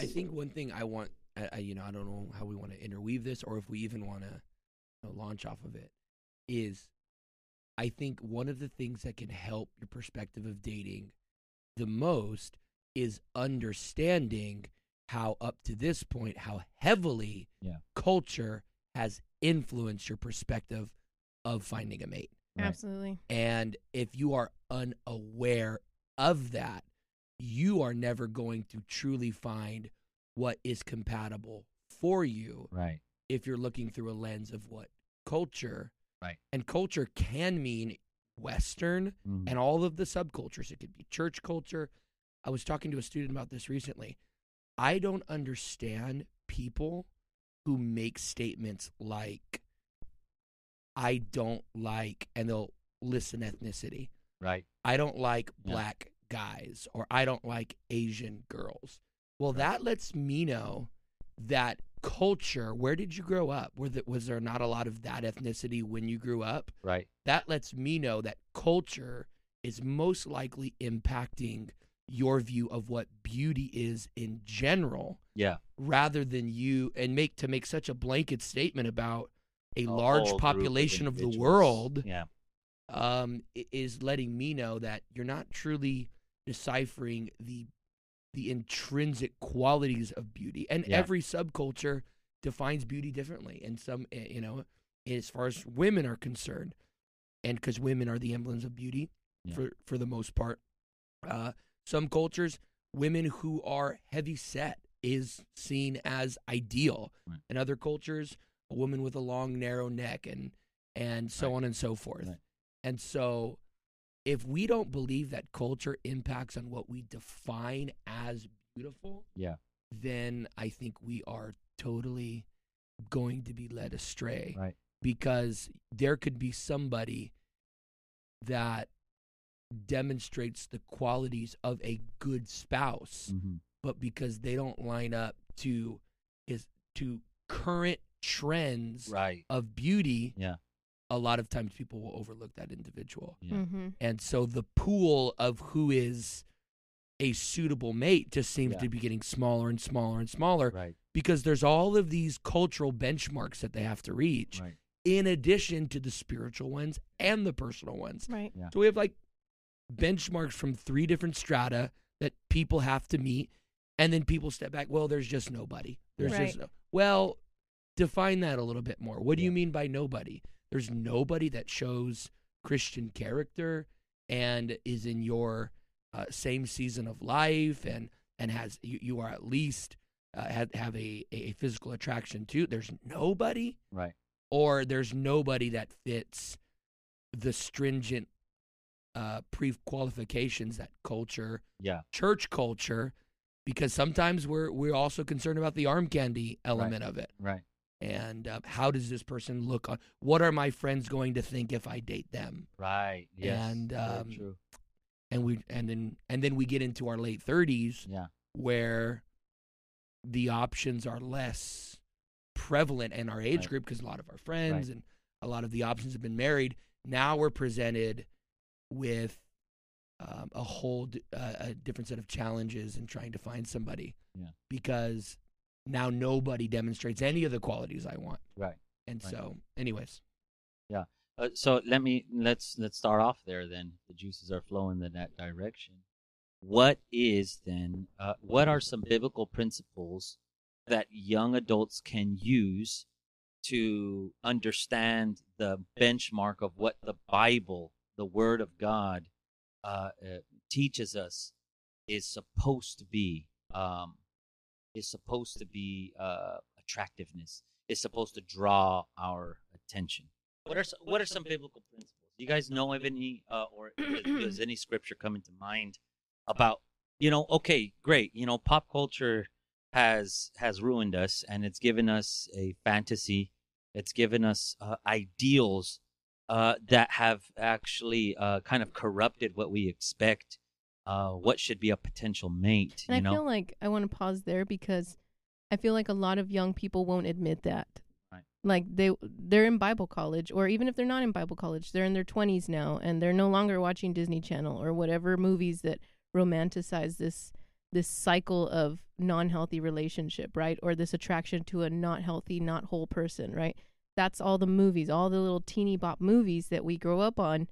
I think one thing I want, I, I, you know, I don't know how we want to interweave this or if we even want to you know, launch off of it, is I think one of the things that can help your perspective of dating the most is understanding how up to this point how heavily Yeah. culture has influenced your perspective of finding a mate. Right. Absolutely. And if you are unaware of that, you are never going to truly find what is compatible for you Right. if you're looking through a lens of what culture Right. and culture can mean western Mhm. and all of the subcultures it could be church culture i was talking to a student about this recently i don't understand people who make statements like i don't like and they'll listen ethnicity Right. I don't like Yeah. black guys or I don't like Asian girls. Well, that lets me know that culture, where did you grow up? Were the, was there not a lot of that ethnicity when you grew up? Right. That lets me know that culture is most likely impacting your view of what beauty is in general Yeah. rather than you and make to make such a blanket statement about a, A large group of population of the world Yeah. um, is letting me know that you're not truly deciphering the the intrinsic qualities of beauty. And Yeah. every subculture defines beauty differently. And some, eh, you know, as far as women are concerned, and because women are the emblems of beauty Yeah. for for the most part, uh, some cultures, women who are heavy set is seen as ideal. Right. In other cultures, a woman with a long, narrow neck and and so Right. on and so forth. Right. And so, if we don't believe that culture impacts on what we define as beautiful, Yeah. then I think we are totally going to be led astray Right. because there could be somebody that demonstrates the qualities of a good spouse, hmm but because they don't line up to is to current trends Right. of beauty, Yeah. A lot of times people will overlook that individual. Yeah. Mm-hmm. And so the pool of who is a suitable mate just seems Yeah. to be getting smaller and smaller and smaller Right. because there's all of these cultural benchmarks that they have to reach Right. in addition to the spiritual ones and the personal ones. Right. Yeah. So we have like benchmarks from three different strata that people have to meet and then people step back, well there's just nobody. There's Right. just no Well, define that a little bit more. What do you mean by nobody? There's nobody that shows Christian character and is in your uh, same season of life and and has you, you are at least uh, have, have a, a physical attraction to. There's nobody Right. or there's nobody that fits the stringent uh, pre-qualifications that culture, Yeah. church culture, because sometimes we're we're also concerned about the arm candy element of it, Right. And uh, how does this person look on? What are my friends going to think if I date them? Right. Yes. And, um, true. And we and then and then we get into our late thirties Yeah. where the options are less prevalent in our age Right. group because a lot of our friends Right. and a lot of the options have been married. Now we're presented with um, a whole d- uh, a different set of challenges in trying to find somebody. Yeah. Because now nobody demonstrates any of the qualities I want. Right. And Right. so, anyways, Uh, so let me let's let's start off there. Then the juices are flowing in that direction. What is then? Uh, what are some biblical principles that young adults can use to understand the benchmark of what the Bible, the Word of God, uh, uh, teaches us is supposed to be? Um, is supposed to be uh, attractiveness. Is supposed to draw our attention. What are s- what are some biblical principles? Do you guys know of any, uh, or does, does any scripture come into mind about you know? Okay, great. You know, pop culture has has ruined us, and it's given us a fantasy. It's given us uh, ideals uh, that have actually uh, kind of corrupted what we expect. Uh, what should be a potential mate? And I know, feel like I want to pause there because I feel like a lot of young people won't admit that. Right. Like they they're in Bible college or even if they're not in Bible college, they're in their 20s now and they're no longer watching Disney Channel or whatever movies that romanticize this this cycle of non-healthy relationship, right? Or this attraction to a not healthy, not whole person, right? That's all the movies, all the little teeny bop movies that we grow up on.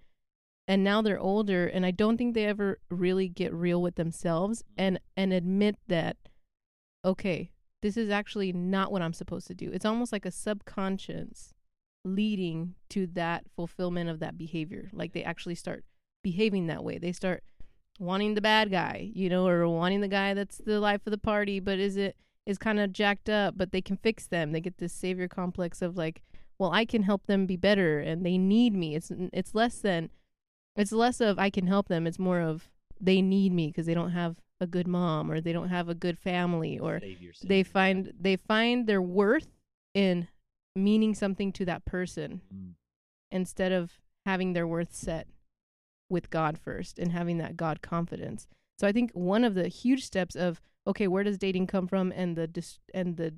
And now they're older and I don't think they ever really get real with themselves mm-hmm. and and admit that okay, this is actually not what I'm supposed to do. It's almost like a subconscious leading to that fulfillment of that behavior. Like they actually start behaving that way. They start wanting the bad guy, you know, or wanting the guy that's the life of the party, but is it is kind of jacked up, but they can fix them. They get this savior complex of like, well, I can help them be better and they need me. It's it's less than it's less of I can help them. It's more of they need me because they don't have a good mom or they don't have a good family or they find they find their worth in meaning something to that person Mm. instead of having their worth set with God first and having that God confidence. So I think one of the huge steps of okay, where does dating come from and the dis- and the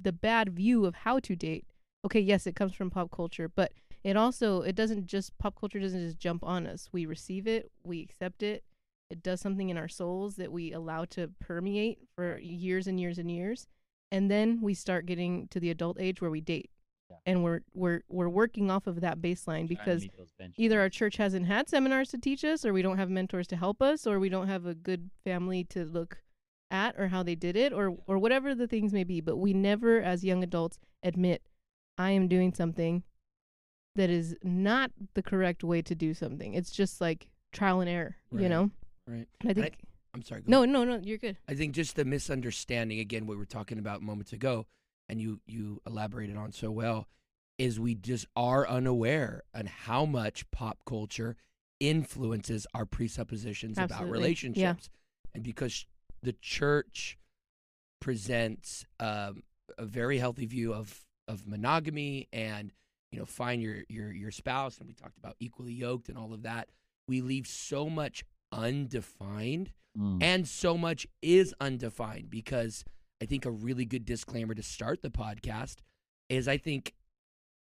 the bad view of how to date. Okay, yes, it comes from pop culture, but it also it doesn't just pop culture doesn't just jump on us. We receive it, we accept it. It does something in our souls that we allow to permeate for years and years and years. And then we start getting to the adult age where we date. Yeah. And we're we're we're working off of that baseline because either our church hasn't had seminars to teach us or we don't have mentors to help us or we don't have a good family to look at or how they did it or or whatever the things may be but we never as young adults admit i am doing something that is not the correct way to do something it's just like trial and error you know Right. and i And I- think I'm sorry. no no no you're good I think just the misunderstanding again what we were talking about moments ago and you you elaborated on so well is we just are unaware on how much pop culture influences our presuppositions about Absolutely. Yeah. relationships and because the church presents um, a very healthy view of of monogamy and you know find your your your spouse and we talked about equally yoked and all of that we leave so much undefined Mm. and so much is undefined because I think a really good disclaimer to start the podcast is I think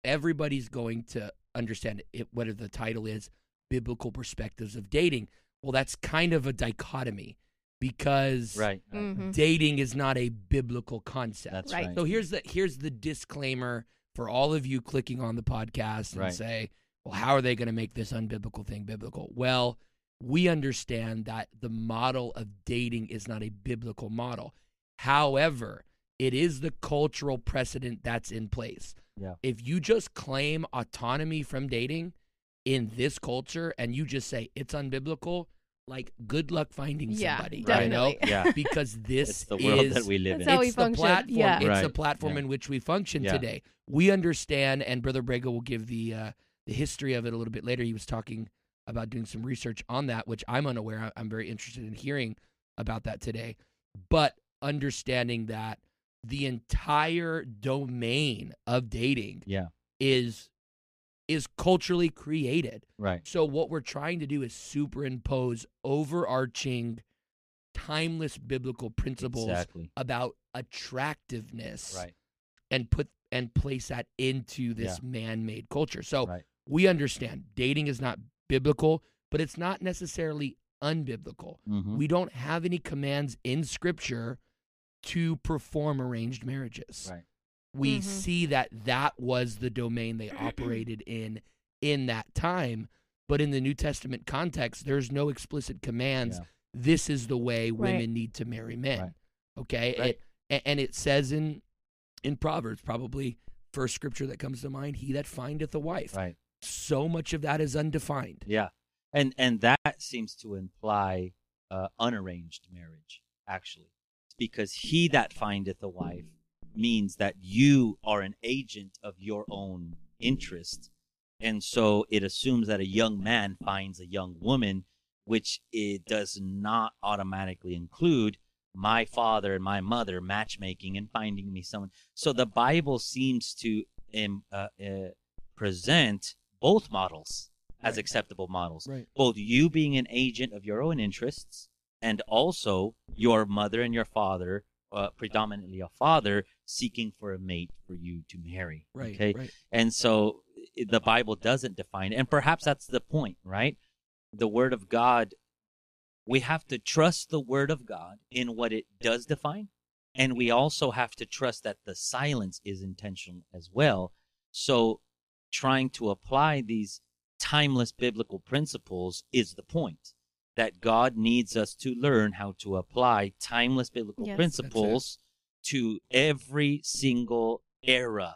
everybody's going to understand it, whether the title is biblical perspectives of dating. Well, that's kind of a dichotomy because right, right. Mhm. dating is not a biblical concept. That's Right. right. So here's the here's the disclaimer for all of you clicking on the podcast and Right. say, "Well, how are they going to make this unbiblical thing biblical?" Well, we understand that the model of dating is not a biblical model. However, it is the cultural precedent that's in place. Yeah. If you just claim autonomy from dating in this culture and you just say it's unbiblical, like good luck finding yeah somebody, Right. you know? yeah, Because this it's the world is that we live That's in. how we it's the function. platform. Yeah. It's the platform Yeah. in which we function Yeah. today. We understand, and Brother Abrego will give the uh, the history of it a little bit later. He was talking about doing some research on that, which I'm unaware. I- I'm very interested in hearing about that today. But understanding that the entire domain of dating yeah, is is culturally created. right. So what we're trying to do is superimpose overarching timeless biblical principles Exactly. about attractiveness Right. and put and place that into this man-made culture. So Right. we understand dating is not biblical, but it's not necessarily unbiblical. Mhm. We don't have any commands in scripture to perform arranged marriages. Right. We Mhm. see that that was the domain they operated in in that time, but in the New Testament context there's no explicit commands Yeah. this is the way Right. women need to marry men. Right. Okay? Right. It, and it says in in Proverbs probably first scripture that comes to mind, he that findeth a wife. Right. So much of that is undefined. Yeah, and and that seems to imply uh, unarranged marriage. Actually, because he that findeth a wife means that you are an agent of your own interest, and so it assumes that a young man finds a young woman, which it does not automatically include my father and my mother matchmaking and finding me someone. So the Bible seems to um, uh, uh, present both models as Right. acceptable models. Right. Both you being an agent of your own interests and also your mother and your father, uh, predominantly a father, seeking for a mate for you to marry. Right. Okay. Right. And so the Bible doesn't define, and perhaps that's the point, right? The Word of God we have to trust the word of God in what it does define. And we also have to trust that the silence is intentional as well. So trying to apply these timeless biblical principles is the point that God needs us to learn how to apply timeless biblical Yes. principles to every single era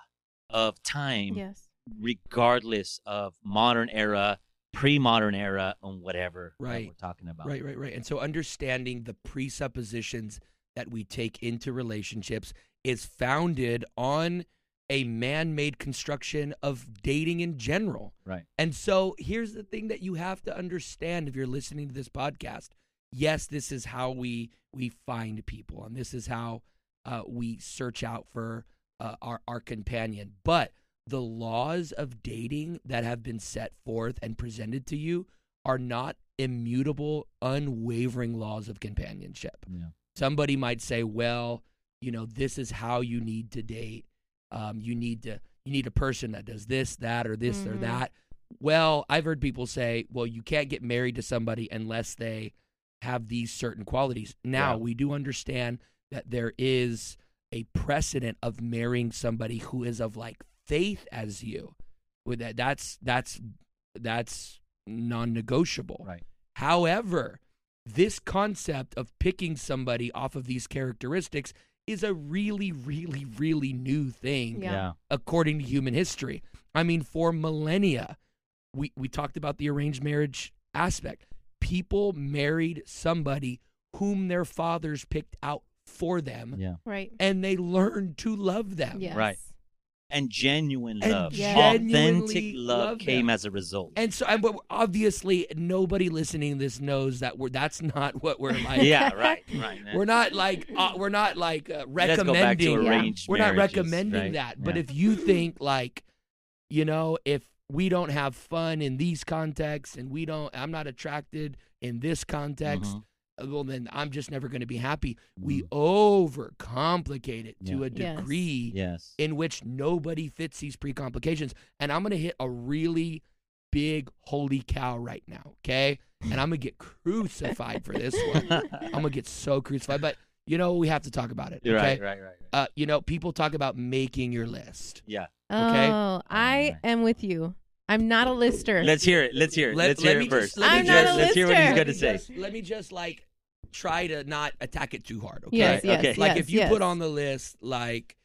of time, Yes. regardless of modern era, pre modern era, and whatever that Right. we're talking about. Right, right, right. And so understanding the presuppositions that we take into relationships is founded on a man made construction of dating in general. Right. And so here's the thing that you have to understand if you're listening to this podcast. Yes, this is how we we find people, and this is how uh, we search out for uh, our our companion. But the laws of dating that have been set forth and presented to you are not immutable, unwavering laws of companionship. Yeah. Somebody might say, "Well, you know, this is how you need to date. Um, you need to you need a person that does this, that, or this or Mhm. that." Well, I've heard people say, "Well, you can't get married to somebody unless they have these certain qualities." Now, Yeah. we do understand that there is a precedent of marrying somebody who is of like faith as you. With that, that's that's that's non-negotiable. Right. However, this concept of picking somebody off of these characteristics is a really, really, really new thing Yeah. according to human history. I mean, for millennia, we, we talked about the arranged marriage aspect. People married somebody whom their fathers picked out for them, Yeah. Right. and they learned to love them. Yes. Right. And genuine And love. genuinely Authentic love, love came them. as a result. And so, and obviously, nobody listening to this knows that we're that's not what we're like. yeah, right, right. We're not like uh, we're not like uh, Let's go back to recommending. Yeah. We're not recommending right? that. But Yeah. if you think like, you know, if we don't have fun in these contexts and we don't, I'm not attracted in this context. Mhm. Uh, Well, then I'm just never going to be happy. We Mhm. overcomplicate it to a degree yes. in which nobody fits these pre-complications. And I'm going to hit a really big holy cow right now, okay? And I'm going to get crucified for this one. I'm going to get so crucified, but you know, we have to talk about it, okay? You're right, right, right, right. Uh, you know, people talk about making your list. Yeah. Okay. Oh, I am with you. I'm not a lister. Let's hear it. Let's hear it. Let- let's hear me it just- first. let me I'm not just- a let's hear what he's lister. going to say. just- let me just like try to not attack it too hard, okay? yes, Right, yes, okay. Like yes, if you yes. put on the list like,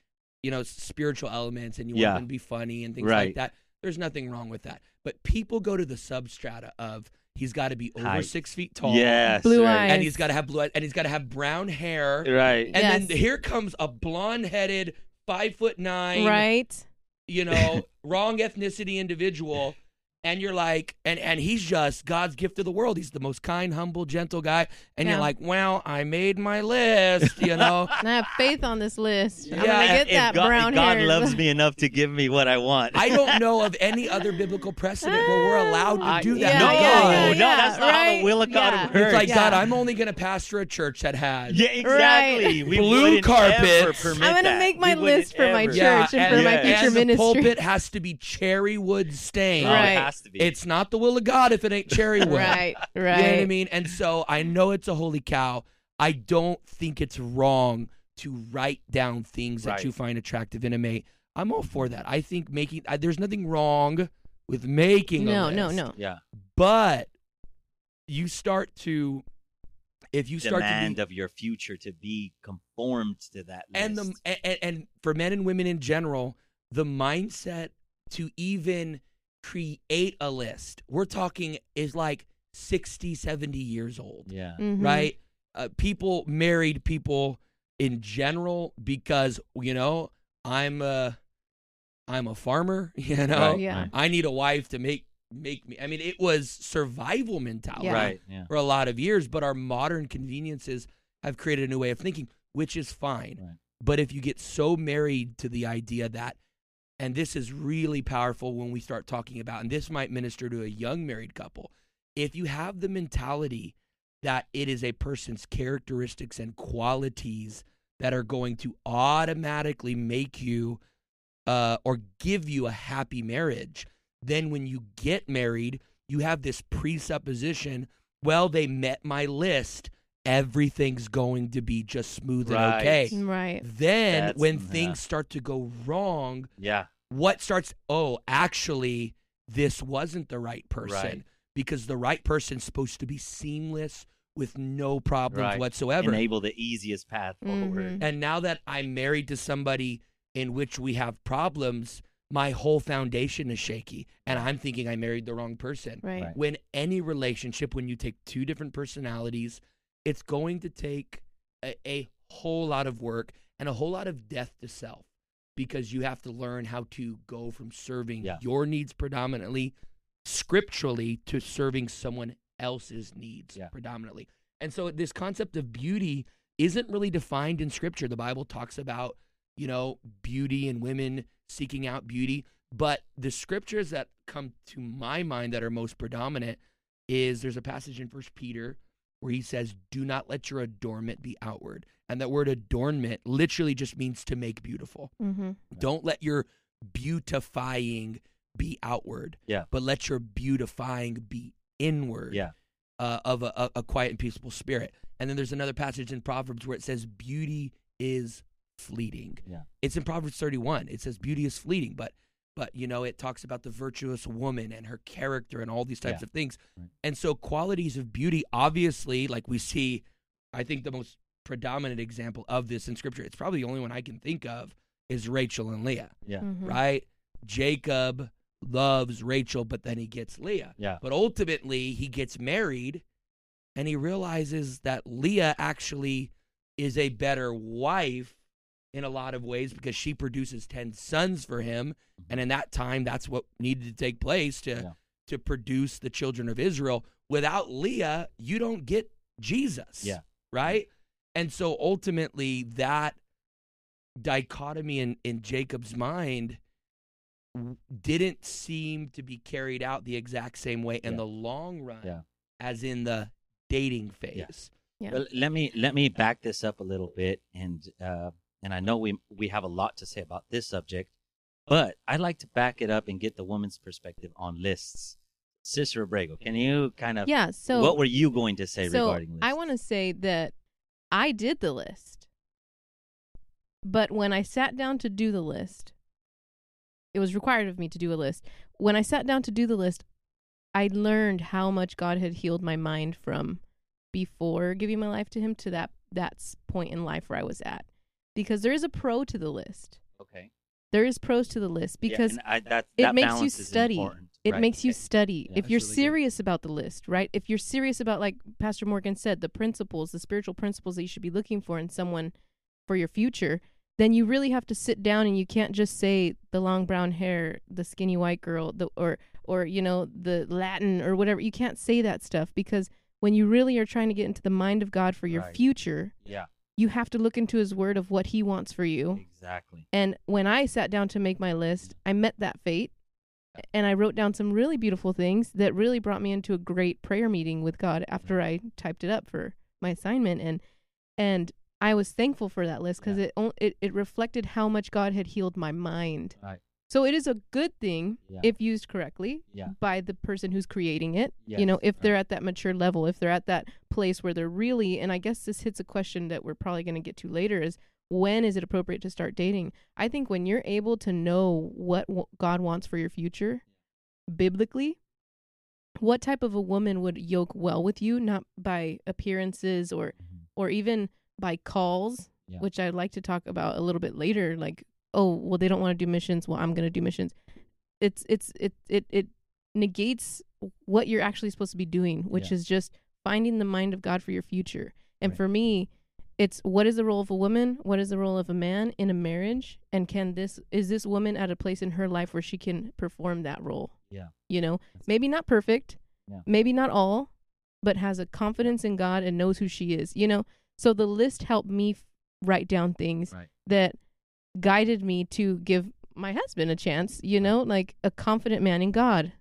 you know, spiritual elements and you Yeah. want to be funny and things Right. like that, there's nothing wrong with that. But people go to the substrata of he's got to be over Height. six feet tall. Yes. Blue right. eyes. And he's got to have blue eyes, and he's got to have brown hair. Right. And then here comes a blonde headed, five foot nine, right. You know, wrong ethnicity individual. And you're like, and, and he's just God's gift to the world. He's the most kind, humble, gentle guy. And Yeah. you're like, well, I made my list, you know. And I have faith on this list. I'm Yeah, gonna get if that God, if brown God hair. loves me enough to give me what I want. I don't know of any other biblical precedent where we're allowed to do that. Yeah, no, yeah, God. yeah, no, yeah, that's not how the right? will of God Yeah. works. It's like, Yeah. God, I'm only going to pastor a church that has. Yeah, exactly. We Blue wouldn't carpet. ever permit I'm gonna that. make my We wouldn't list for my ever. church Yeah, and and, for my future and the ministry. pulpit has to be cherry wood stained. Right. It has to be. It's not the will of God if it ain't cherry wood. right, right. You know what I mean? And so I know it's a holy cow. I don't think it's wrong to write down things that you find attractive in a mate. I'm all for that. I think making I, there's nothing wrong with making a No, no, no. yeah. But you start to if you start Demand to be, of your future to be conformed to that and the and, and for men and women in general, the mindset to even create a list. We're talking is like 60, 70 years old. yeah. Mhm. right? Uh, people married people in general because you know I'm a I'm a farmer. You know, Right, Yeah. I need a wife to make make me. I mean, it was survival mentality Yeah. Right. Yeah. for a lot of years, but our modern conveniences have created a new way of thinking, which is fine. Right. But if you get so married to the idea that, and this is really powerful when we start talking about, and this might minister to a young married couple, if you have the mentality that it is a person's characteristics and qualities that are going to automatically make you uh, or give you a happy marriage, then when you get married, you have this presupposition well, they met my list. Everything's going to be just smooth Right. and okay. Right. Then That's- when yeah. things start to go wrong, Yeah. what starts oh actually this wasn't the right person Right. because the right person's supposed to be seamless with no problems Right. whatsoever Enable the easiest path forward. Mhm. and now that i'm married to somebody in which we have problems my whole foundation is shaky and i'm thinking i married the wrong person Right. Right. when any relationship when you take two different personalities it's going to take a, a whole lot of work and a whole lot of death to self because you have to learn how to go from serving Yeah. your needs predominantly scripturally to serving someone else's needs Yeah. predominantly and so this concept of beauty isn't really defined in scripture the bible talks about you know beauty and women seeking out beauty but the scriptures that come to my mind that are most predominant is there's a passage in First Peter where he says, "Do not let your adornment be outward," and that word adornment literally just means to make beautiful. Mm-hmm. Don't let your beautifying be outward, Yeah. but let your beautifying be inward Yeah. uh, of a, a, a quiet and peaceful spirit. And then there's another passage in Proverbs where it says, "Beauty is fleeting." Yeah. It's in Proverbs 31. It says, "Beauty is fleeting," but but you know it talks about the virtuous woman and her character and all these types Yeah. of things. Right. And so qualities of beauty, obviously, like we see, I think the most predominant example of this in Scripture. It's probably the only one I can think of is Rachel and Leah. Yeah. Mm-hmm. Right? Jacob loves Rachel, but then he gets Leah. Yeah. But ultimately, he gets married and he realizes that Leah actually is a better wife in a lot of ways because she produces 10 sons for him. And in that time, that's what needed to take place to, Yeah. to produce the children of Israel. Without Leah, you don't get Jesus. Yeah. Right? And so ultimately, that dichotomy in, in Jacob's mind didn't seem to be carried out the exact same way in Yeah. the long run Yeah. as in the dating phase. Yeah. Well, let me let me back this up a little bit, and uh, and I know we we have a lot to say about this subject, but I'd like to back it up and get the woman's perspective on lists. Sister Abrego, can you kind of Yeah. So what were you going to say so regarding lists? I want to say that I did the list, but when I sat down to do the list, it was required of me to do a list. When I sat down to do the list, I learned how much God had healed my mind from before giving my life to Him to that that point in life where I was at, because there is a pro to the list. okay There is pros to the list because and I, that, it makes you study. it Right, makes you study. Yeah, if you're really good. serious about the list, right? If you're serious about, like Pastor Morgan said, the principles, the spiritual principles that you should be looking for in someone for your future, then you really have to sit down and you can't just say the long brown hair, the skinny white girl, the or or you know the Latin or whatever. You can't say that stuff because when you really are trying to get into the mind of God for your Right. future, yeah you have to look into His Word of what He wants for you. exactly And when I sat down to make my list, I met that fate and I wrote down some really beautiful things that really brought me into a great prayer meeting with God after mm-hmm. I typed it up for my assignment and and I was thankful for that list cuz Yeah. it, it it reflected how much God had healed my mind. Right. So it is a good thing Yeah. if used correctly Yeah. by the person who's creating it. Yes, You know, if right. they're at that mature level, if they're at that place where they're really and I guess this hits a question that we're probably going to get to later is when is it appropriate to start dating? I think when you're able to know what w- God wants for your future biblically, what type of a woman would yoke well with you, not by appearances or Mhm. or even by calls, Yeah. which I'd like to talk about a little bit later. Like, oh, well, they don't want to do missions. Well, I'm going to do missions. It's it's it it it negates what you're actually supposed to be doing, which Yeah. is just finding the mind of God for your future. And Right. for me, it's what is the role of a woman? What is the role of a man in a marriage? And can this is this woman at a place in her life where she can perform that role? Yeah. You know, That's- maybe not perfect, Yeah. maybe not all, but has a confidence in God and knows who she is. You know, so the list helped me f- write down things Right. that guided me to give my husband a chance. You know, like a confident man in God,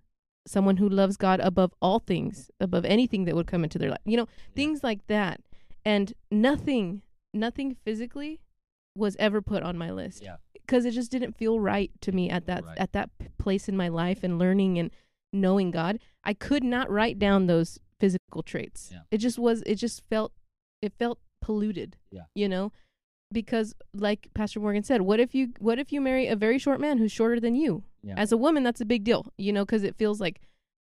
someone who loves God above all things, above anything that would come into their life. You know, things like that. And nothing, nothing physically was ever put on my list Yeah. because it just didn't feel right to me at that Right. at that place in my life and learning and knowing God. I could not write down those physical traits. Yeah. It just was. It just felt. It felt polluted. Yeah. You know, because like Pastor Morgan said, what if you what if you marry a very short man who's shorter than you? Yeah. As a woman, that's a big deal. You know, because it feels like,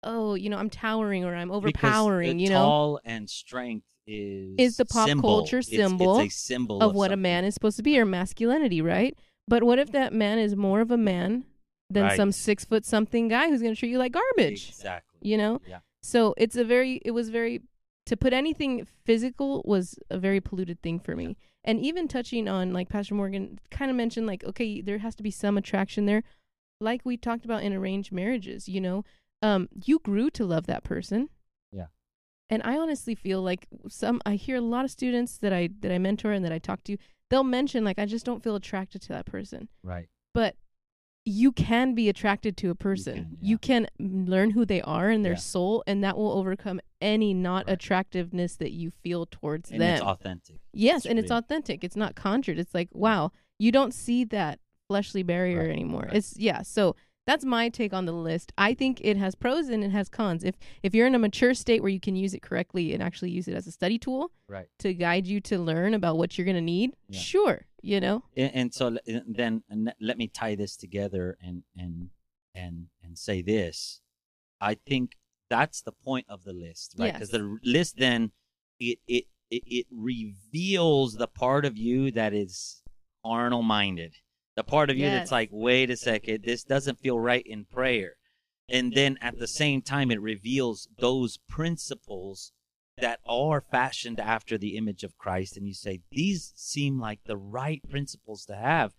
oh, you know, I'm towering or I'm overpowering. You know, tall and strength is Is the pop symbol. culture symbol It's, a symbol of what a man is supposed to be or masculinity, right? But what if that man is more of a man than Right. some six foot something guy who's going to treat you like garbage? Exactly. You know, Yeah. so it's a very it was very to put anything physical was a very polluted thing for me. And even touching on like pastor morgan kind of mentioned like okay there has to be some attraction there. Like we talked about in arranged marriages you know um you grew to love that person. Yeah. and i honestly feel like some i hear a lot of students that i that i mentor and that i talk to they'll mention like i just don't feel attracted to that person. Right. but you can be attracted to a person. can, You can, learn who they are and their Yeah. soul, and that will overcome any not Right. attractiveness that you feel towards And them. it's authentic. yes, it's and it's authentic. It's not conjured. It's like, wow, you don't see that fleshly barrier Right, anymore. right. It's yeah. So that's my take on the list. I think it has pros and it has cons. If if you're in a mature state where you can use it correctly and actually use it as a study tool Right. to guide you to learn about what you're gonna need, Yeah. sure, you know. and, and so then and let- let me tie this together and and and and say this i think that's the point of the list right because Yes. the list then it, it it it reveals the part of you that is carnal minded the part of you Yes. that's like wait a second this doesn't feel right in prayer. And then at the same time it reveals those principles that are fashioned after the image of Christ. And you say these seem like the right principles to have.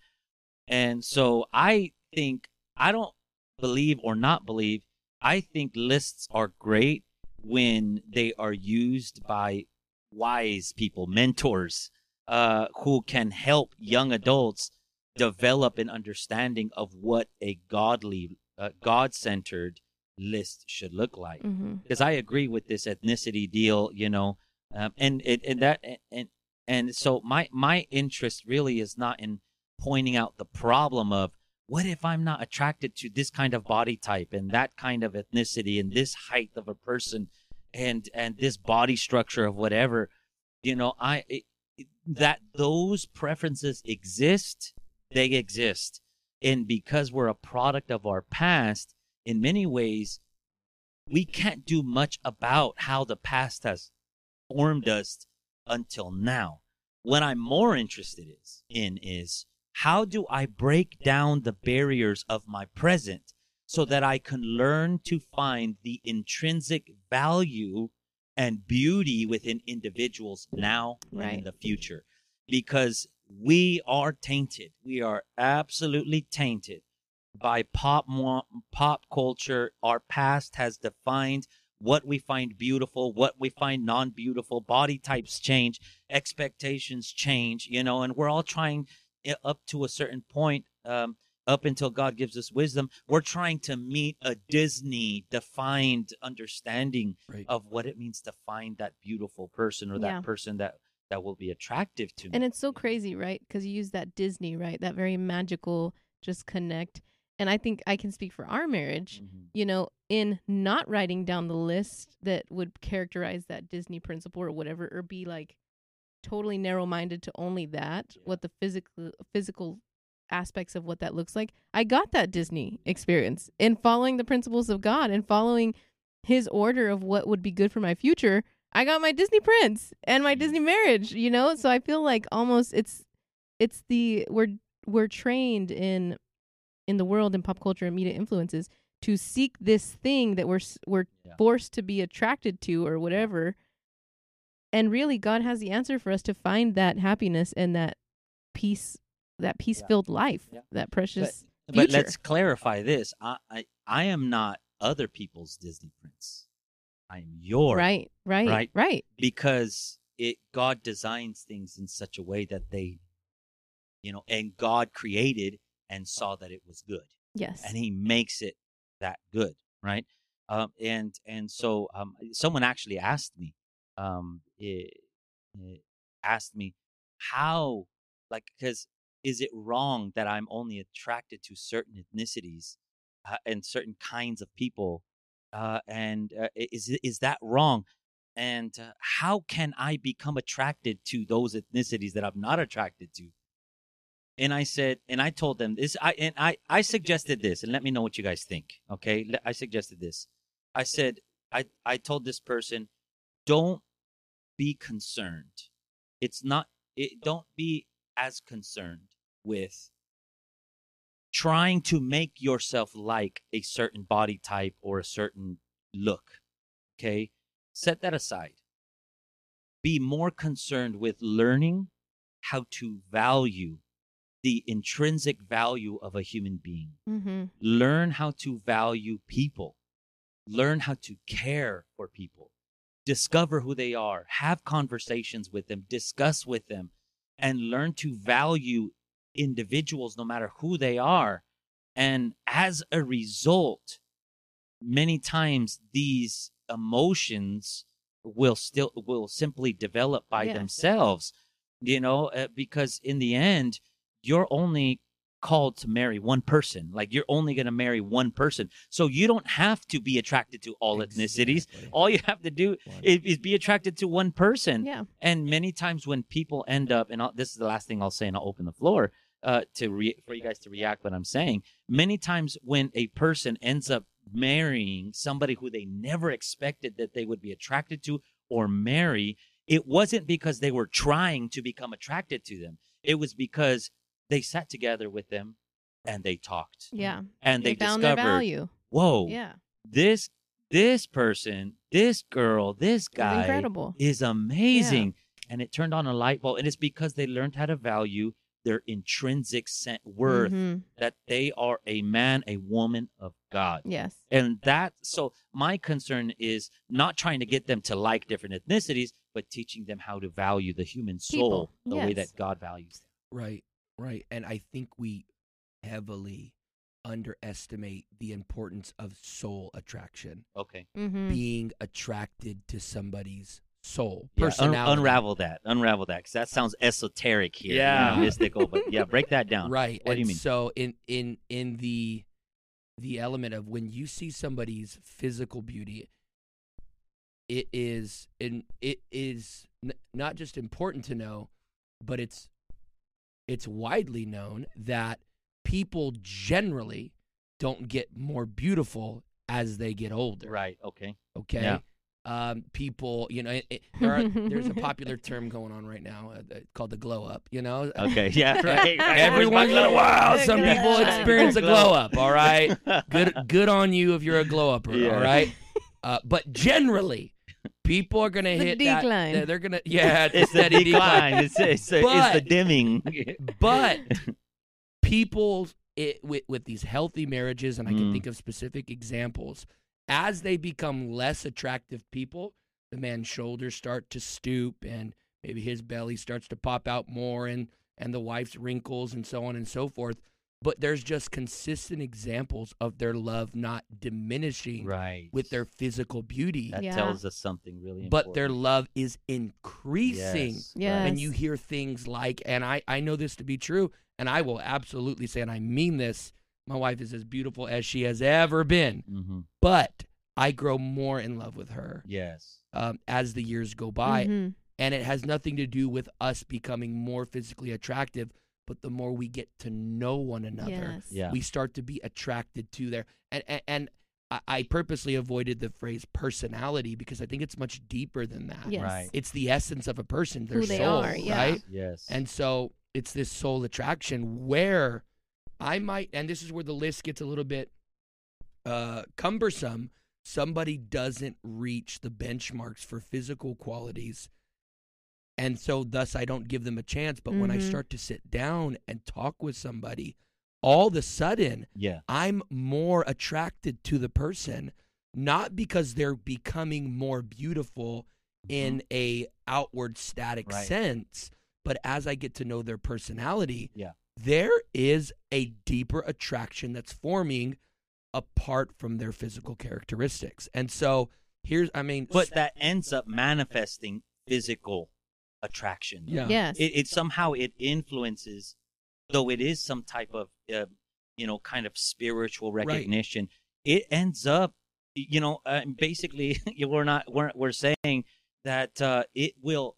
And so I think I don't believe or not believe I think lists are great when they are used by wise people mentors uh, who can help young adults develop an understanding of what a godly uh, god-centered list should look like Mm-hmm. because I agree with this ethnicity deal, you know, um, and and, and that and and so my my interest really is not in pointing out the problem of what if I'm not attracted to this kind of body type and that kind of ethnicity and this height of a person and and this body structure of whatever, you know, I it, that those preferences exist, they exist, and because we're a product of our past, in many ways we can't do much about how the past has formed us until now. What I'm more interested is in is how do I break down the barriers of my present so that I can learn to find the intrinsic value and beauty within individuals now and in the future? Because we are tainted. We are absolutely tainted by pop pop culture. Our past has defined what we find beautiful, what we find non-beautiful. Body types change, expectations change, you know, and we're all trying up to a certain point. Um, up until God gives us wisdom, we're trying to meet a Disney defined understanding Right. of what it means to find that beautiful person or that Yeah. person that that will be attractive to me. And it's so crazy, right? Because you use that Disney, right? That very magical, just connect. And I think I can speak for our marriage, Mhm. you know, in not writing down the list that would characterize that Disney principle or whatever, or be like totally narrow minded to only that, what the physical physical aspects of what that looks like. I got that Disney experience in following the principles of God and following his order of what would be good for my future. I got my Disney prince and my Mhm. Disney marriage, you know? So I feel like almost it's it's the we're we're trained in in the world and pop culture and media influences to seek this thing that we're we're Yeah. forced to be attracted to or whatever. And really God has the answer for us to find that happiness and that peace that peace-filled life, Yeah. that precious But future. let's clarify this. I, I I am not other people's Disney prince. I am yours. right, right, right? right. Because it God designs things in such a way that they you know, and God created and saw that it was good. Yes. And he makes it that good, right? Um and and so um someone actually asked me um eh, eh, asked me how like because is it wrong that I'm only attracted to certain ethnicities uh, and certain kinds of people uh, and uh, is is that wrong? And uh, how can I become attracted to those ethnicities that I'm not attracted to? And I said, and I told them this. I and I I suggested this, and let me know what you guys think. Okay, I suggested this. I said, I I told this person, don't be concerned. It's not. It don't be as concerned with trying to make yourself like a certain body type or a certain look. Okay? Set that aside. Be more concerned with learning how to value the intrinsic value of a human being. Mm-hmm. Learn how to value people. Learn how to care for people. Discover who they are. Have conversations with them. Discuss with them. And learn to value individuals no matter who they are. And as a result, many times these emotions will still will simply develop by Yeah. themselves you know uh, because in the end you're only called to marry one person like you're only going to marry one person so you don't have to be attracted to all ethnicities all you have to do is, is be attracted to one person Yeah. and many times when people end up, and I'll, this is the last thing I'll say, and I'll open the floor uh, to re- for you guys to react what I'm saying. Many times when a person ends up marrying somebody who they never expected that they would be attracted to or marry, it wasn't because they were trying to become attracted to them. It was because they sat together with them and they talked Yeah. and they, found their value. whoa, Yeah. this this person, this girl, this guy incredible. is amazing. And it turned on a light bulb. And it's because they learned how to value their intrinsic sen- worth, Mhm. that they are a man, a woman of God. Yes. And that, so my concern is not trying to get them to like different ethnicities, but teaching them how to value the human soul People, the way that God values them. Right, right. And I think we heavily underestimate the importance of soul attraction, Okay. Mm-hmm. being attracted to somebody's soul, Yeah, un- personality. unravel that. Unravel that. Because that sounds esoteric here. you know, Yeah. mystical. But yeah, break that down. Right. What do you mean? So in in in the the element of when you see somebody's physical beauty, it is in it is n- not just important to know, but it's it's widely known that people generally don't get more beautiful as they get older. Right. Okay. Okay. Yeah. Um, people, you know, it, it- there are, there's a popular term going on right now uh, uh, called the glow up. You know, Okay. Yeah. right, right. Every once in a while, some people experience a glow up. All right, good, good on you if you're a glow upper. Yeah. All right, uh, but generally, people are gonna The hit decline. that. They're gonna, yeah, It's the steady decline. It's, it's, the- it's the dimming. But people it, with with these healthy marriages, and I can Mm. think of specific examples, as they become less attractive people, the man's shoulders start to stoop, and maybe his belly starts to pop out more, and and the wife's wrinkles, and so on and so forth. But there's just consistent examples of their love not diminishing right. with their physical beauty, That Yeah. tells us something really but their love is increasing Yes. Yes. and you hear things like and I, I know this to be true and i will absolutely say and i mean this my wife is as beautiful as she has ever been Mhm. but i grow more in love with her Yes. um, as the years go by Mhm. and it has nothing to do with us becoming more physically attractive but the more we get to know one another Yes. Yeah. we start to be attracted to their and and, and I, I purposely avoided the phrase personality because i think it's much deeper than that Yes. Right. it's the essence of a person their Who they soul are, yeah. right Yes. and so it's this soul attraction where I might, and this is where the list gets a little bit uh, cumbersome. Somebody doesn't reach the benchmarks for physical qualities. And so, thus, I don't give them a chance. But when I Mhm. start to sit down and talk with somebody, all of a sudden, yeah. I'm more attracted to the person, not because they're becoming more beautiful in a outward static Mm-hmm. Right. sense, but as I get to know their personality, Yeah. There is a deeper attraction that's forming apart from their physical characteristics. And so here's I mean But that ends up manifesting physical attraction. yeah. Yes. It, it somehow it influences, though it is some type of, uh, you know, kind of spiritual recognition. It ends up you know, uh, basically, we're not we're we're saying that uh, it will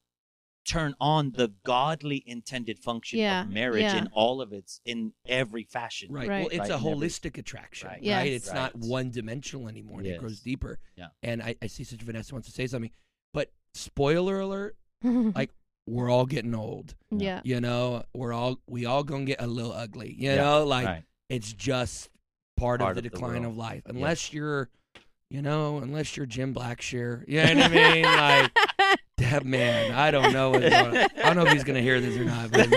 turn on the godly intended function Yeah, of marriage yeah. in all of its in every fashion. Right. Right. Well, it's Right, a in every- holistic attraction, Right. right? Yes. It's not one dimensional anymore. and It grows deeper. Yeah. And I, I see such Vanessa wants to say something, but spoiler alert, like we're all getting old. yeah. You know, we're all we all gonna get a little ugly. You Yeah, know, like right. it's just part, Part of the of decline world. of life. Unless you're, you know, unless you're Jim Blackshear. You know what I mean? Like that man. I don't know. What's going on. I don't know if he's gonna hear this or not, but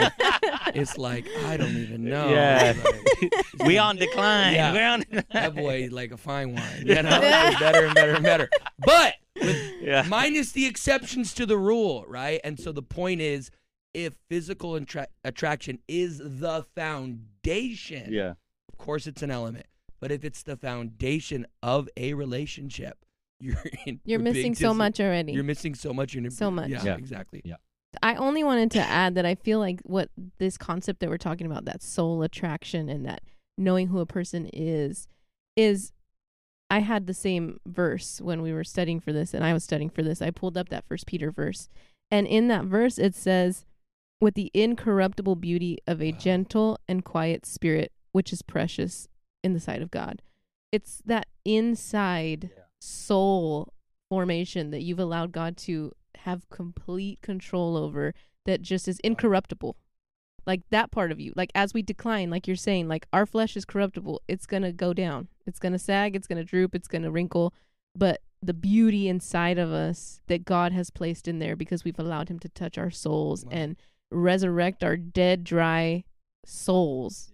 it's like I don't even know. Yeah. Like, we on decline. Yeah. We're on that boy like a fine wine. You know, It's better and better and better. But with yeah. minus the exceptions to the rule, right? And so the point is, if physical attra- attraction is the foundation, yeah. of course it's an element. But if it's the foundation of a relationship, you're in, You're missing so much already. You're missing so much. In So much. Yeah, Yeah. exactly. Yeah. I only wanted to add that I feel like what this concept that we're talking about, that soul attraction and that knowing who a person is, is I had the same verse when we were studying for this and I was studying for this. I pulled up that first Peter verse. And in that verse it says, with the incorruptible beauty of a Wow. gentle and quiet spirit, which is precious in the sight of God. It's that inside Yeah. Soul formation that you've allowed God to have complete control over that just is incorruptible. Like that part of you. Like as we decline, like you're saying, like our flesh is corruptible. It's going to go down. It's going to sag, it's going to droop, it's going to wrinkle, but the beauty inside of us that God has placed in there because we've allowed him to touch our souls Wow. and resurrect our dead dry souls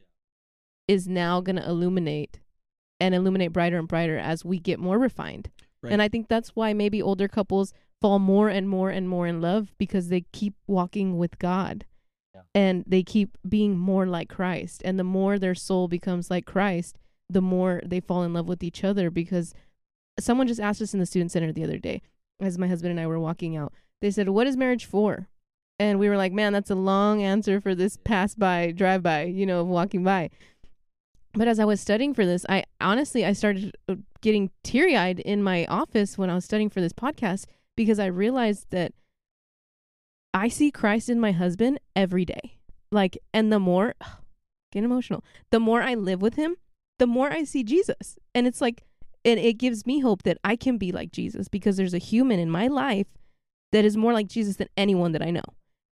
is now going to illuminate and illuminate brighter and brighter as we get more refined. Right. And I think that's why maybe older couples fall more and more and more in love because they keep walking with God. Yeah. And they keep being more like Christ. And the more their soul becomes like Christ, the more they fall in love with each other because someone just asked us in the student center the other day as my husband and I were walking out. They said, "What is marriage for?" And we were like, "Man, that's a long answer for this pass by, drive by, you know, walking by." But as I was studying for this, I honestly I started uh, getting teary eyed in my office when I was studying for this podcast because I realized that I see Christ in my husband every day. Like, and the more, get emotional, the more I live with him, the more I see Jesus. And it's like, and it gives me hope that I can be like Jesus because there's a human in my life that is more like Jesus than anyone that I know.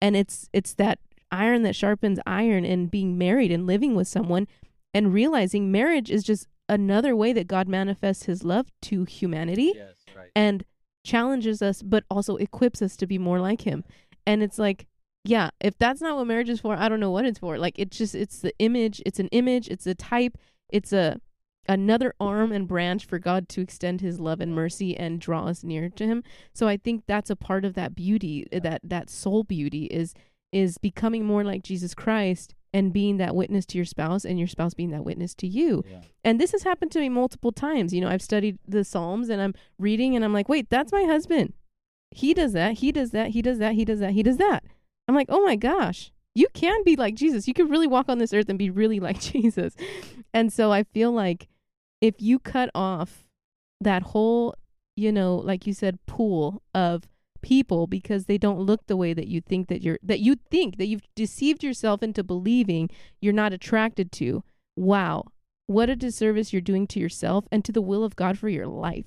And it's it's that iron that sharpens iron and being married and living with someone and realizing marriage is just another way that God manifests his love to humanity Yes, right. and challenges us but also equips us to be more like him. And it's like, yeah, if that's not what marriage is for, I don't know what it's for. Like it's just it's the image, it's an image, it's a type, it's a another arm and branch for God to extend his love and mercy and draw us near to him. So I think that's a part of that beauty, that that soul beauty is is becoming more like Jesus Christ and being that witness to your spouse and your spouse being that witness to you. Yeah. And this has happened to me multiple times. You know, I've studied the Psalms and I'm reading and I'm like, wait, that's my husband. He does that. He does that. He does that. He does that. He does that. I'm like, oh my gosh, you can be like Jesus. You could really walk on this earth and be really like Jesus. And so I feel like if you cut off that whole, you know, like you said, pool of people because they don't look the way that you think that you're that you think that you've deceived yourself into believing you're not attracted to. Wow. What a disservice you're doing to yourself and to the will of God for your life.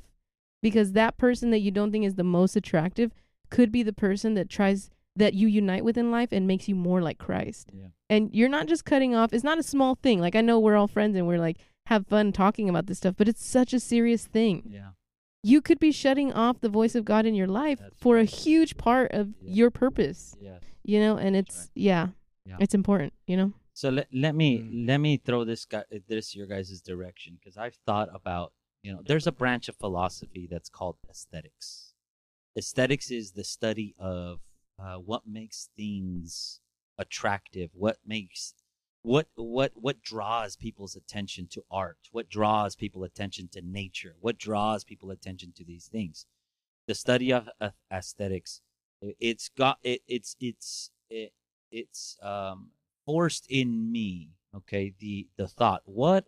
Because that person that you don't think is the most attractive could be the person that tries that you unite with in life and makes you more like Christ. Yeah. And you're not just cutting off, it's not a small thing. Like I know we're all friends and we're like have fun talking about this stuff, but it's such a serious thing Yeah. You could be shutting off the voice of God in your life That's for a huge part of Yeah. your purpose. Yes. You know, and That's it's right. yeah, Yeah. it's important. You know, So let, let me Mm. let me throw this guy this your guys' direction because I've thought about you know there's a branch of philosophy that's called aesthetics. Aesthetics is the study of uh, what makes things attractive, what makes what what what draws people's attention to art, what draws people attention to nature, what draws people attention to these things. The study of aesthetics, it's got it, it's it's it, it's um forced in me okay the the thought what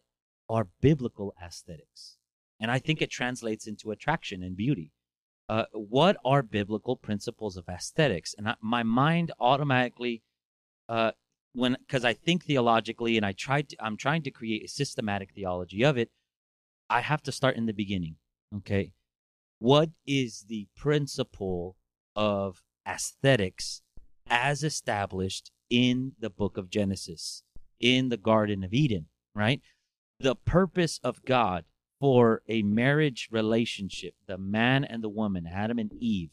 are biblical aesthetics and I think it translates into attraction and beauty. Uh, what are biblical principles of aesthetics? And I, my mind automatically, uh, when because I think theologically, and I tried, to, I'm trying to create a systematic theology of it. I have to start in the beginning. Okay, what is the principle of aesthetics as established in the book of Genesis, in the Garden of Eden? Right, the purpose of God for a marriage relationship, the man and the woman, Adam and Eve,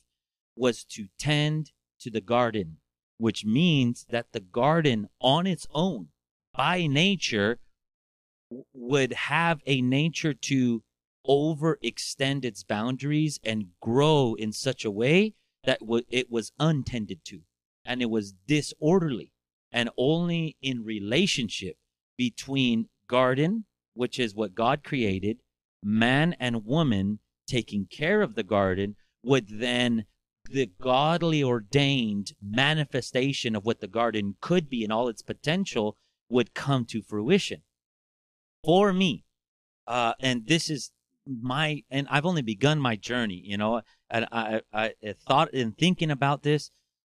was to tend to the garden, which means that the garden on its own, by nature, would have a nature to overextend its boundaries and grow in such a way that it was untended to and it was disorderly and only in relationship between garden which is what god created man and woman taking care of the garden would then the godly ordained manifestation of what the garden could be and all its potential would come to fruition for me. Uh, and this is my and i've only begun my journey you know and I, I i thought in thinking about this.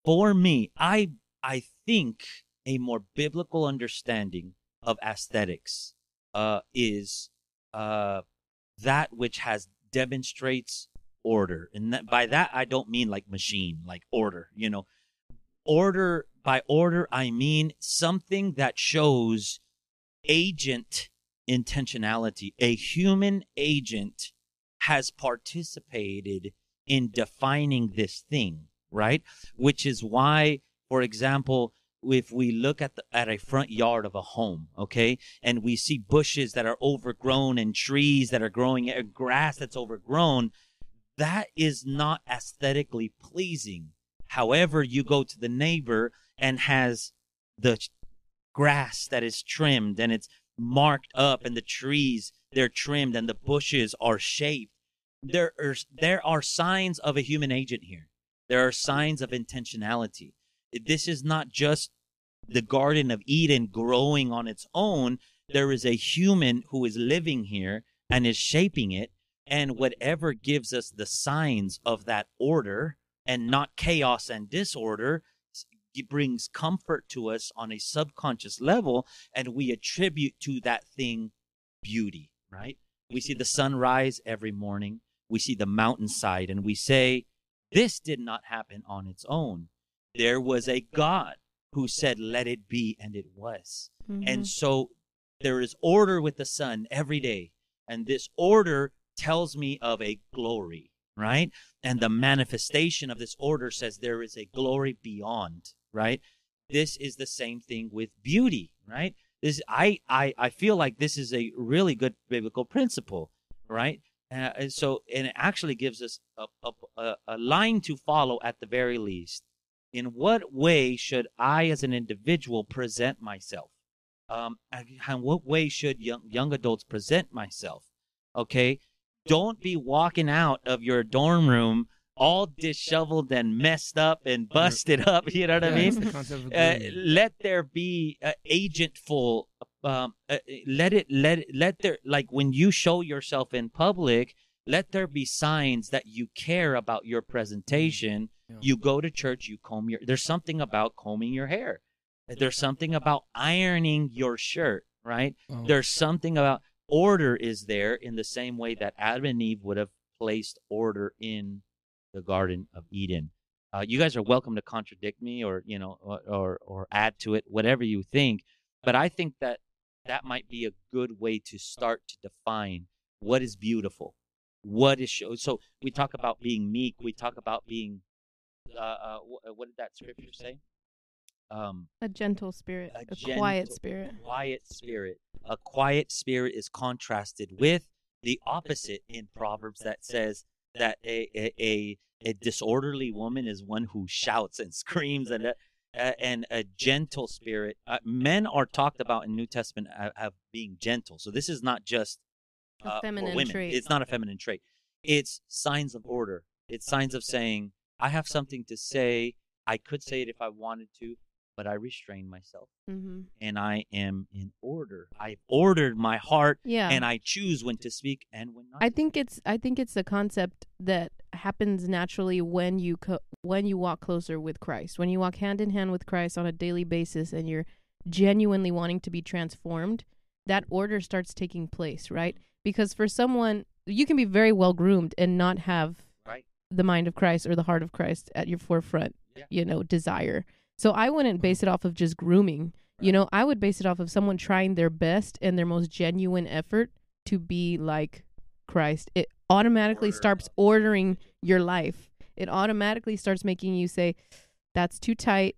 For me i i think a more biblical understanding of aesthetics uh, is uh, that which has demonstrates order. And that, by that i don't mean like machine like order you know. Order by order i mean something that shows agent intentionality. A human agent has participated in defining this thing right? Which is why for example if we look at the, at a front yard of a home, okay, and we see bushes that are overgrown and trees that are growing, uh, grass that's overgrown, that is not aesthetically pleasing. However, you go to the neighbor and has the grass that is trimmed and it's marked up and the trees they're trimmed and the bushes are shaped. There are, there are signs of a human agent here. There are signs of intentionality this is not just the Garden of Eden growing on its own. There is a human who is living here and is shaping it. And whatever gives us the signs of that order and not chaos and disorder brings comfort to us on a subconscious level. And we attribute to that thing beauty, right? We see the sun rise every morning. We see the mountainside and we say, this did not happen on its own there was a God who said, Let it be, and it was. Mm-hmm. And so there is order with the sun every day. And this order tells me of a glory, right? And the manifestation of this order says there is a glory beyond, right? This is the same thing with beauty, right? This I I I feel like this is a really good biblical principle, right? Uh, and so and it actually gives us a, a, a line to follow at the very least in what way should I, as an individual, present myself? Um, and what way should young, young adults present myself? Okay, don't be walking out of your dorm room all disheveled and messed up and busted up. You know what I mean? Uh, let there be uh, agentful. Um, uh, let it let let there like when you show yourself in public, let there be signs that you care about your presentation yeah. You go to church, you comb your. There's something about combing your hair. There's something about ironing your shirt, right? Oh. There's something about order is there in the same way that Adam and Eve would have placed order in the Garden of Eden. Uh, you guys are welcome to contradict me or you know or, or, add to it whatever you think, but I think that that might be a good way to start to define what is beautiful, what is show. So we talk about being meek, we talk about being uh, uh, what did that scripture say? Um, a gentle spirit, a, a gentle, quiet spirit. Quiet spirit. A quiet spirit is contrasted with the opposite in Proverbs that says that a a, a, a disorderly woman is one who shouts and screams and a, and a gentle spirit. Uh, men are talked about in New Testament as being gentle. So this is not just uh, a feminine women. trait. It's not a feminine trait. It's signs of order. It's signs of saying I have something to say. I could say it if I wanted to. But I restrain myself Mm-hmm. and I am in order. I've ordered my heart Yeah. and I choose when to speak and when not. I think it's I think it's the concept that happens naturally when you co- when you walk closer with Christ. When you walk hand in hand with Christ on a daily basis and you're genuinely wanting to be transformed, that order starts taking place, right? Because for someone you can be very well groomed and not have Right. the mind of Christ or the heart of Christ at your forefront, Yeah. you know, desire. So I wouldn't base it off of just grooming. You know, I would base it off of someone trying their best and their most genuine effort to be like Christ. It automatically Order. starts ordering your life. It automatically starts making you say, that's too tight.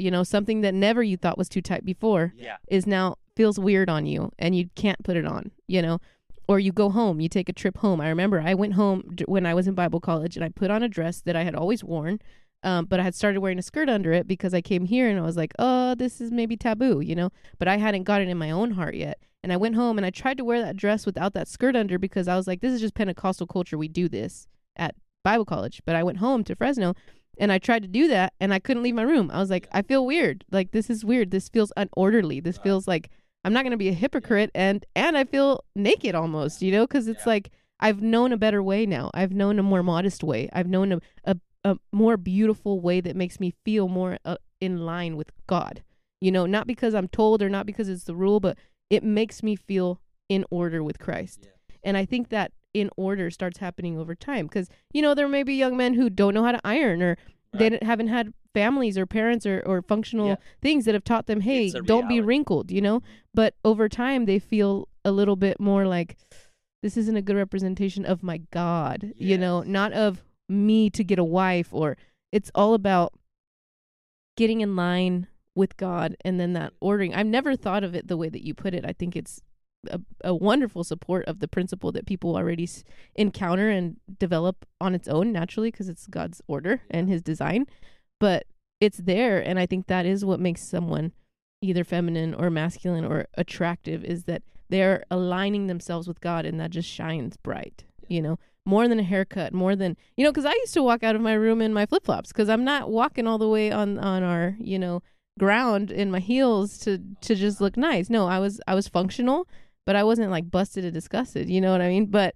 You know, something that never you thought was too tight before Yeah. is now feels weird on you and you can't put it on, you know. Or you go home, you take a trip home. I remember I went home d- when I was in Bible college and I put on a dress that I had always worn, um, but I had started wearing a skirt under it because I came here and I was like, oh, this is maybe taboo, you know. But I hadn't got it in my own heart yet. And I went home and I tried to wear that dress without that skirt under because I was like, this is just Pentecostal culture. We do this at Bible college. But I went home to Fresno and I tried to do that and I couldn't leave my room. I was like, I feel weird. Like this is weird. This feels unorderly. This feels like I'm not going to be a hypocrite and and I feel naked almost, you know, cuz it's Yeah. like I've known a better way now. I've known a more modest way. I've known a a, a more beautiful way that makes me feel more uh, in line with God. You know, not because I'm told or not because it's the rule, but it makes me feel in order with Christ. And I think that in order starts happening over time because you know there may be young men who don't know how to iron or they Right. don't- haven't had families or parents or, or functional Yeah. things that have taught them hey don't be wrinkled you know but over time they feel a little bit more like this isn't a good representation of my god you know not of me to get a wife or it's all about getting in line with god and then that ordering. I've never thought of it the way that you put it. I think it's a, a wonderful support of the principle that people already s- encounter and develop on its own naturally because it's god's order and his design. But it's there and i think that is what makes someone either feminine or masculine or attractive is that they're aligning themselves with god and that just shines bright you know more than a haircut more than you know because i used to walk out of my room in my flip-flops because i'm not walking all the way on on our you know ground in my heels to to just look nice no i was i was functional but i wasn't like busted and disgusted you know what i mean but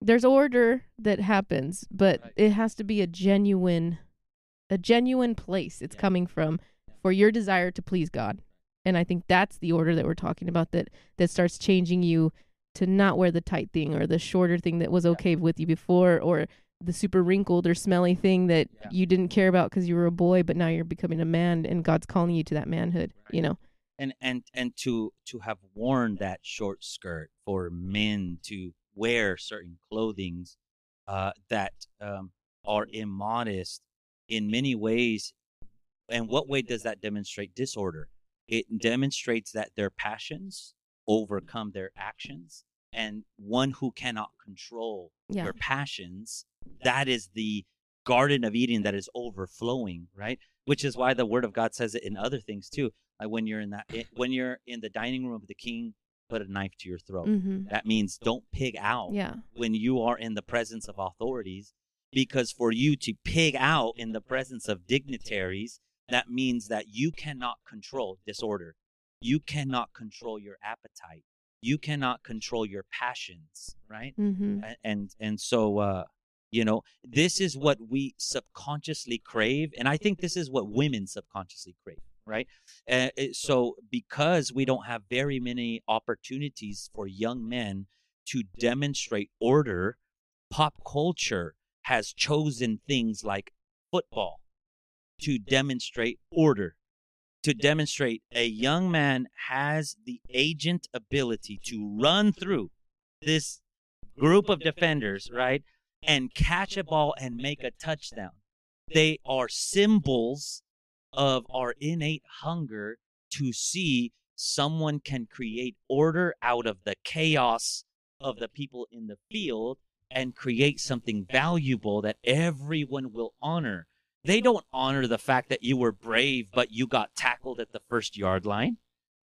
there's order that happens but Right. it has to be a genuine a genuine place it's Yeah. coming from for your desire to please God. And I think that's the order that we're talking about that that starts changing you to not wear the tight thing or the shorter thing that was Yeah. okay with you before or the super wrinkled or smelly thing that Yeah. you didn't care about because you were a boy but now you're becoming a man and God's calling you to that manhood, you know. and and and to to have worn that short skirt for men to wear certain clothings uh, that um, are immodest in many ways and what way does that demonstrate disorder it demonstrates that their passions overcome their actions and one who cannot control Yeah. your passions that is the garden of eden that is overflowing right which is why the word of god says it in other things too like when you're in that when you're in the dining room of the king put a knife to your throat Mhm. that means don't pig out Yeah. when you are in the presence of authorities because for you to pig out in the presence of dignitaries that means that you cannot control disorder you cannot control your appetite. You cannot control your passions right? Mhm. And and so uh you know this is what we subconsciously crave and i think this is what women subconsciously crave right? Uh, so because we don't have very many opportunities for young men to demonstrate order pop culture has chosen things like football to demonstrate order to demonstrate a young man has the agent ability to run through this group of defenders, right? And catch a ball and make a touchdown. They are symbols of our innate hunger to see someone can create order out of the chaos of the people in the field and create something valuable that everyone will honor. They don't honor the fact that you were brave, but you got tackled at the first yard line.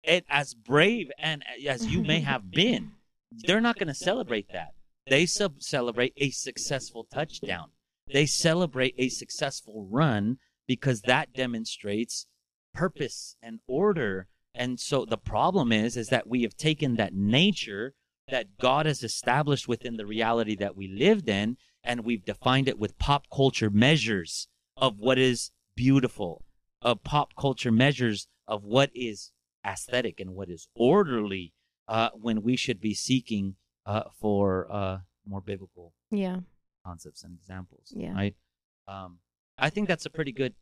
And as brave and as you may have been, they're not going to celebrate that. They sub- celebrate a successful touchdown. They celebrate a successful run because that demonstrates purpose and order. And so the problem is is that we have taken that nature that God has established within the reality that we lived in and we've defined it with pop culture measures of what is beautiful, of pop culture measures of what is aesthetic and what is orderly uh, when we should be seeking uh, for uh, more biblical Yeah. concepts and examples. Yeah. Right. Um, I think that's a pretty good,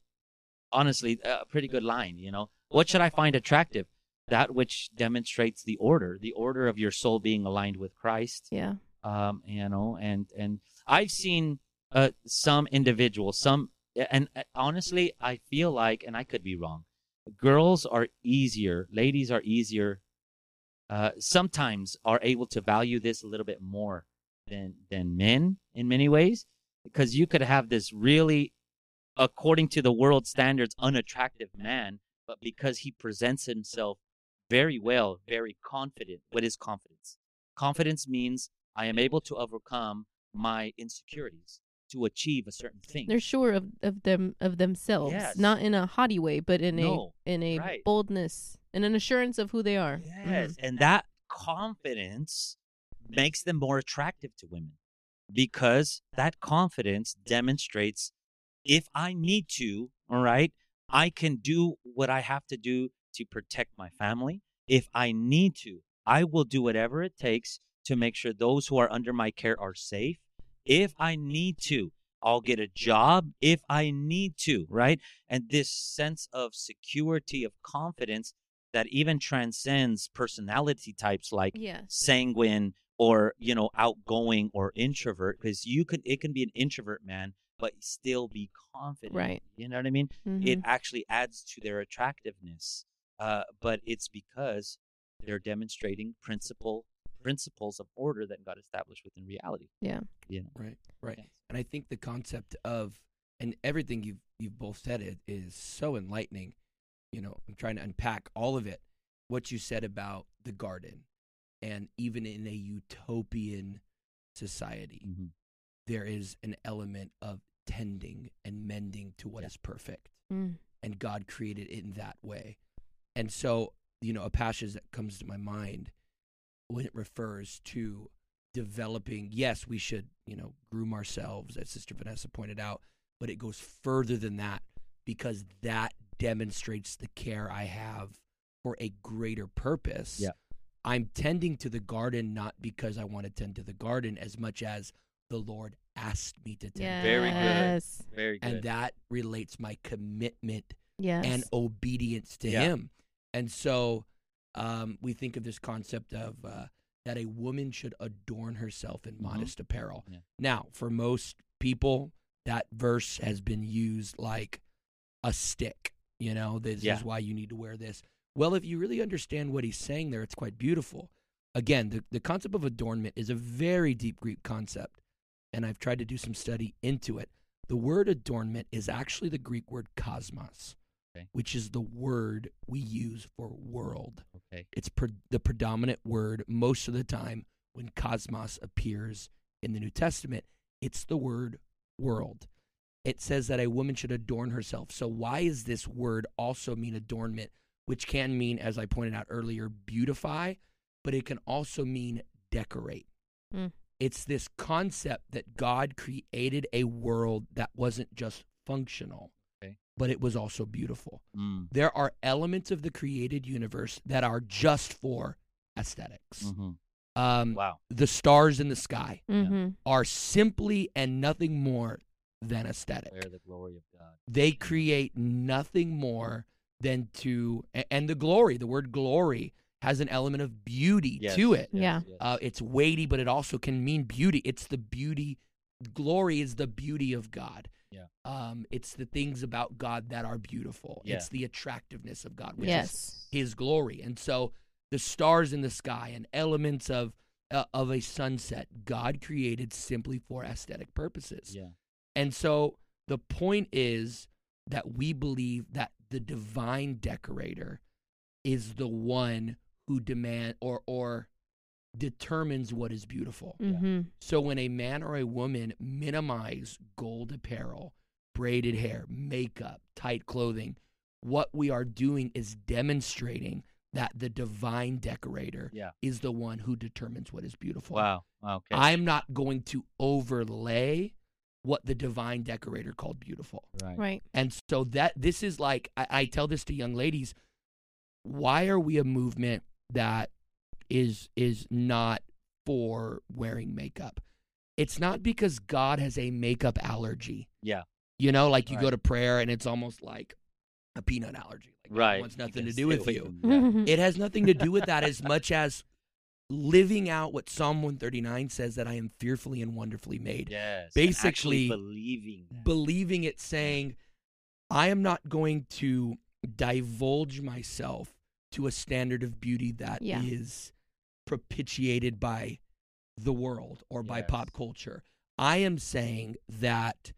honestly, a pretty good line. You know, what should I find attractive? That which demonstrates the order, the order of your soul being aligned with Christ. Yeah. Um, you know, and and I've seen uh, some individuals, some, and uh, honestly, I feel like, and I could be wrong, girls are easier, ladies are easier. Uh, sometimes are able to value this a little bit more than than men in many ways because you could have this really according to the world standards unattractive man but because he presents himself very well very confident what is confidence confidence means i am able to overcome my insecurities to achieve a certain thing They're sure of, of them of themselves, Yes. not in a haughty way, but in No, a in a right. boldness and an assurance of who they are. Mm-hmm. Yes, and that confidence makes them more attractive to women because that confidence demonstrates if I need to, all right, I can do what I have to do to protect my family. If I need to, I will do whatever it takes to make sure those who are under my care are safe. If I need to, I'll get a job if I need to, right? And this sense of security, of confidence that even transcends personality types like Yes. sanguine or you know outgoing or introvert because you can it can be an introvert man but still be confident Right. you know what i mean Mhm. it actually adds to their attractiveness uh, but it's because they're demonstrating principle principles of order that god established within reality Yeah. you know Right, right. Yes. And I think the concept of and everything you've you've both said it is so enlightening. You know, I'm trying to unpack all of it. What you said about the garden, and even in a utopian society, Mhm. there is an element of tending and mending to what is Yeah. perfect, Mm. and God created it in that way. And so, you know, a passage that comes to my mind when it refers to developing, yes, we should, you know, groom ourselves, as Sister Vanessa pointed out, but it goes further than that because that demonstrates the care I have for a greater purpose. Yeah. I'm tending to the garden not because I want to tend to the garden as much as the Lord asked me to tend. to Very good. Yes. very good And that relates my commitment Yes. and obedience to Yeah. him. And so um, we think of this concept of uh, that a woman should adorn herself in Mhm. modest apparel. Yeah. Now, for most people, that verse has been used like a stick. You know, this Yeah. is why you need to wear this. Well, if you really understand what he's saying there, it's quite beautiful. Again, the, the concept of adornment is a very deep Greek concept, and I've tried to do some study into it. The word adornment is actually the Greek word cosmos, Okay. which is the word we use for world. okay It's pre- the predominant word most of the time when cosmos appears in the New Testament. It's the word world. It says that a woman should adorn herself. So, why does this word also mean adornment, which can mean, as I pointed out earlier, beautify, but it can also mean decorate? Mm. It's this concept that God created a world that wasn't just functional, Okay. But it was also beautiful mm. there are elements of the created universe that are just for esthetics hmm Um, wow The stars in the sky Mm-hmm. are simply and nothing more than aesthetic. Declare the glory of god They create nothing more than to, and the glory, the word glory has an element of beauty Yes, to it. yes, Yeah. yes. Uh, it's weighty, but it also can mean beauty. It's the beauty. Glory is the beauty of God. Yeah. Um, it's the things about God that are beautiful. Yeah. It's the attractiveness of God, which is Yes. his glory. And so the stars in the sky and elements of uh, of a sunset, God created simply for aesthetic purposes. yeah And so the point is that we believe that the divine decorator is the one who demand or or determines what is beautiful. Mm-hmm. So when a man or a woman minimize gold apparel, braided hair, makeup, tight clothing, what we are doing is demonstrating that the divine decorator Yeah. is the one who determines what is beautiful. Wow. Okay. I'm not going to overlay what the divine decorator called beautiful. right. Right. And so that this is like I, I tell this to young ladies, why are we a movement that is is not for wearing makeup? It's not because God has a makeup allergy. Yeah. You know, like you go to prayer and it's almost like a peanut allergy. Like God Right. wants You nothing to do with away you. from that. It has nothing to do with that as much as living out what Psalm 139 says that I am fearfully and wonderfully made. Yes. Basically, believing that. Believing it, saying, I am not going to divulge myself to a standard of beauty that is Yeah. Propitiated by the world or by Yes. pop culture. I am saying that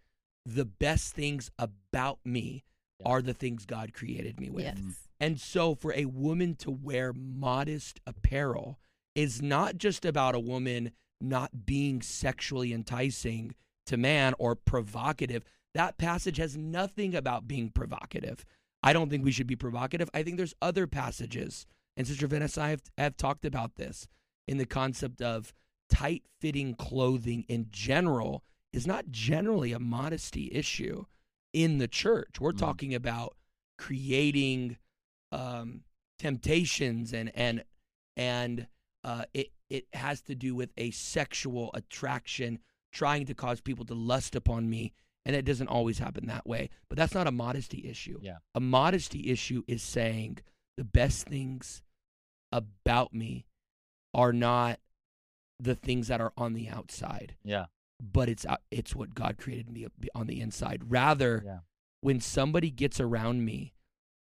the best things about me Yeah. are the things God created me with. Yes. Mm-hmm. And so for a woman to wear modest apparel is not just about a woman not being sexually enticing to man or provocative. That passage has nothing about being provocative. I don't think we should be provocative. I think there's other passages, and Sister Vanessa I have, have talked about this in the concept of tight fitting clothing in general is not generally a modesty issue in the church. We're Mm. talking about creating um, temptations and and and uh, it it has to do with a sexual attraction, trying to cause people to lust upon me, and it doesn't always happen that way. But that's not a modesty issue. Yeah. A modesty issue is saying the best things about me are not the things that are on the outside, Yeah. but it's out- it's what God created me on the inside. Rather, Yeah. when somebody gets around me,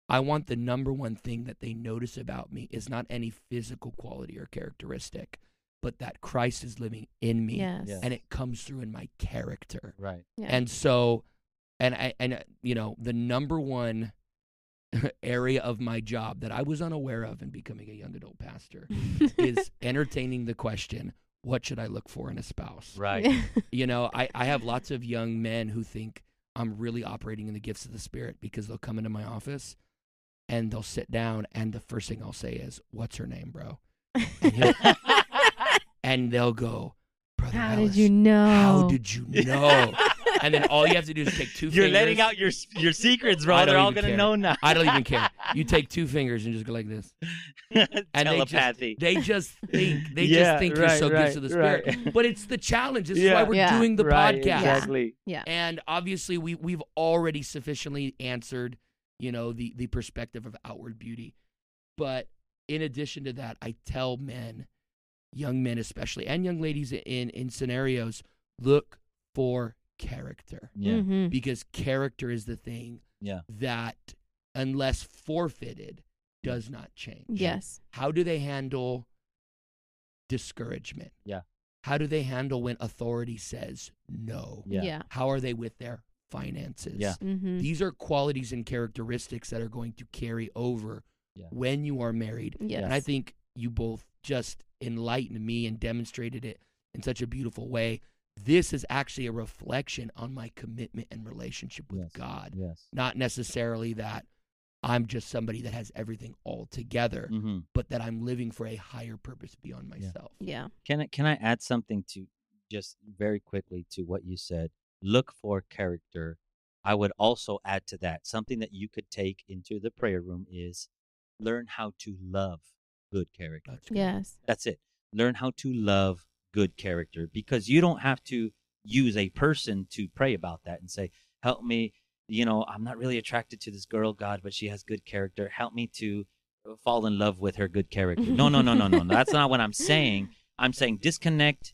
I want the number one thing that they notice about me is not any physical quality or characteristic, but that Christ is living in me Yes. Yeah. and it comes through in my character. Right. Yeah. And so and I and uh, you know, the number one area of my job that I was unaware of in becoming a young adult pastor is entertaining the question, what should I look for in a spouse? Right. You know, I, I have lots of young men who think I'm really operating in the gifts of the Spirit because they'll come into my office and they'll sit down, and the first thing I'll say is, What's her name, bro? And, and they'll go, Brother How Ellis, did you know? How did you know? And then all you have to do is take two You're fingers. letting out your your secrets, bro. They're all gonna care. know now. I don't even care. You take two fingers and just go like this. And they just- Telepathy. They just think they Yeah, just think you're so right, gifts of the spirit. right. But it's the challenge. This is why we're Yeah. doing the right, podcast. Exactly. yeah. And obviously we we've already sufficiently answered, you know, the the perspective of outward beauty. But in addition to that, I tell men, young men especially, and young ladies in in scenarios, look for character. Yeah. hmm Because character is the thing Yeah. that unless forfeited does not change. Yes. How do they handle discouragement? Yeah. How do they handle when authority says no? Yeah. Yeah. How are they with their finances? Yeah. hmm These are qualities and characteristics that are going to carry over Yeah. when you are married. Yes. And I think you both just enlightened me and demonstrated it in such a beautiful way. This is actually a reflection on my commitment and relationship with Yes. God, Yes. not necessarily that I'm just somebody that has everything all together, hmm but that I'm living for a higher purpose beyond myself. Yeah. Can I can I add something to just very quickly to what you said? Look for character. I would also add to that something that you could take into the prayer room is learn how to love good character. That's good. Yes. That's it. Learn how to love good character because you don't have to use a person to pray about that and say, Help me. You know, I'm not really attracted to this girl, God, but she has good character. Help me to fall in love with her good character. No, no, no, no, no. no. That's not what I'm saying. I'm saying disconnect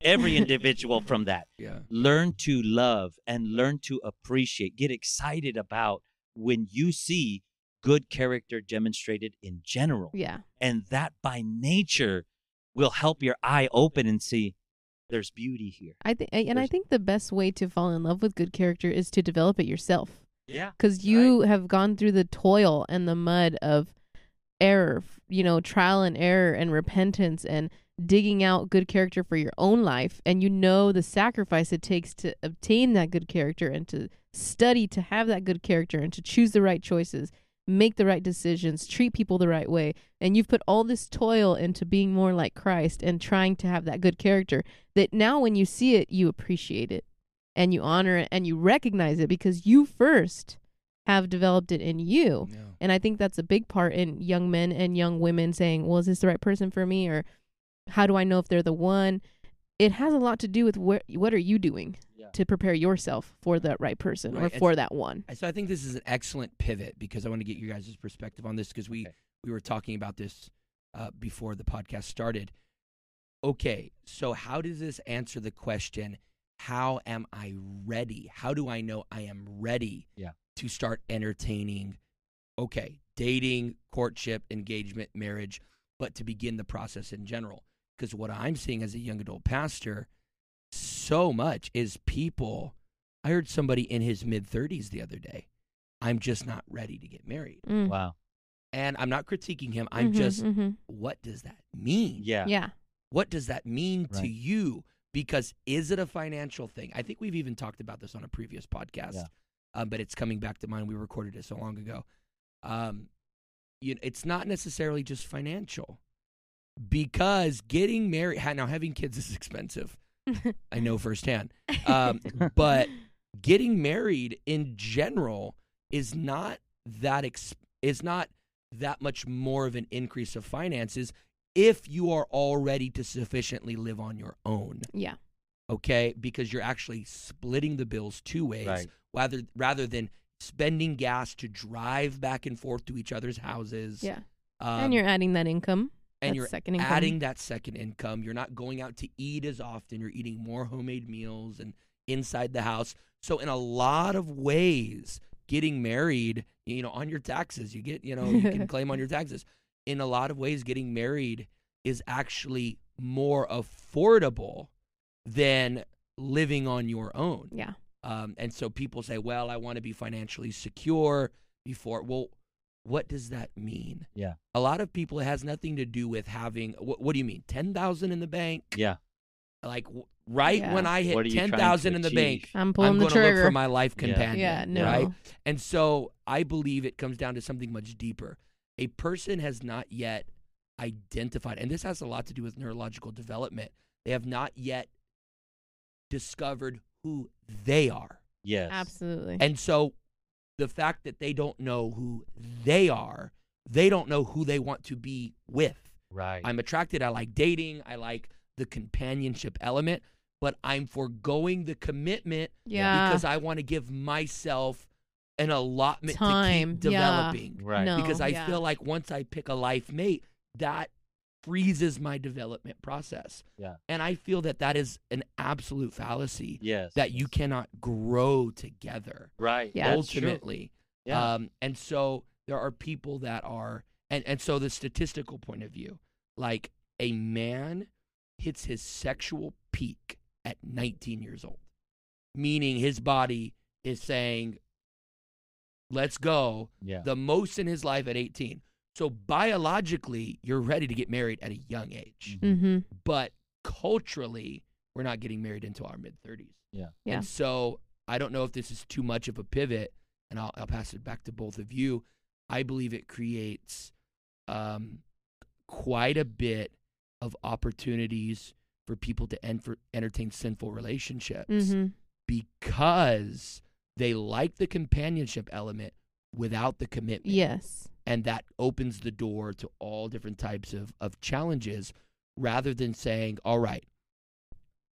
every individual from that. Yeah. Learn to love and learn to appreciate. Get excited about when you see good character demonstrated in general Yeah. and that by nature will help your eye open and see there's beauty here. I think, and I think the best way to fall in love with good character is to develop it yourself. Yeah. because you have gone through the toil and the mud of error, you know, trial and error and repentance and digging out good character for your own life and you know the sacrifice it takes to obtain that good character and to study to have that good character and to choose the right choices make the right decisions treat people the right way and you've put all this toil into being more like Christ and trying to have that good character that now when you see it you appreciate it and you honor it and you recognize it because you first have developed it in you Yeah. and I think that's a big part in young men and young women saying, well, is this the right person for me? Or how do I know if they're the one? It has a lot to do with where, what are you doing Yeah. to prepare yourself for that right person or Right, and for that one? So I think this is an excellent pivot because I want to get you guys' perspective on this because we Okay. we were talking about this uh, before the podcast started. Okay, so how does this answer the question? How am I ready? How do I know I am ready Yeah. to start entertaining? Okay, dating, courtship, engagement, marriage, but to begin the process in general. Because what I'm seeing as a young adult pastor so much is people. I heard somebody in his mid 30s the other day. I'm just not ready to get married. Mm. Wow. And I'm not critiquing him. I'm Mhm, just, mhm. what does that mean? Yeah. yeah. What does that mean to you? Because is it a financial thing? I think we've even talked about this on a previous podcast, Yeah. um, but it's coming back to mind. We recorded it so long ago. Um, you know, it's not necessarily just financial because getting married, now having kids is expensive. I know firsthand. Um, but getting married in general is not that ex- is not that much more of an increase of finances if you are already to sufficiently live on your own yeah. okay because you're actually splitting the bills two ways Right. rather rather than spending gas to drive back and forth to each other's houses Yeah. um, and you're adding that income. And That's you're adding that second income. You're not going out to eat as often. You're eating more homemade meals and inside the house. So in a lot of ways, getting married, you know, on your taxes, you get, you know, you can claim on your taxes. In a lot of ways, getting married is actually more affordable than living on your own. Yeah. Um, and so people say, well, I want to be financially secure before. Well, what does that mean? Yeah. A lot of people, it has nothing to do with having, what, what do you mean? 10,000 in the bank? Yeah. Like right Yeah. when I hit What are you trying to 10,000 in the bank, I'm pulling I'm the going to look trigger. for my life Yeah. companion. yeah. No. Right? And so I believe it comes down to something much deeper. A person has not yet identified, and this has a lot to do with neurological development. They have not yet discovered who they are. Yes. Absolutely. And so the fact that they don't know who they are, they don't know who they want to be with. Right. I'm attracted, I like dating, I like the companionship element, but I'm foregoing the commitment yeah. because I want to give myself an allotment Time, to keep yeah. developing. right. No. Because I yeah. feel like once I pick a life mate, that freezes my development process. Yeah. And I feel that that is an absolute fallacy Yes. that you cannot grow together Right. Yeah. Ultimately. Yeah. Um, and so there are people that are, and, and so the statistical point of view, like a man hits his sexual peak at 19 years old, meaning his body is saying, let's go, yeah. the most in his life at 18. So biologically, you're ready to get married at a young age, Mhm. Mm-hmm. but culturally, we're not getting married until our mid 30s. Yeah. Yeah. And so I don't know if this is too much of a pivot, and I'll, I'll pass it back to both of you. I believe it creates um, quite a bit of opportunities for people to en- for entertain sinful relationships Mm-hmm. because they like the companionship element without the commitment. Yes. And that opens the door to all different types of, of challenges rather than saying, all right,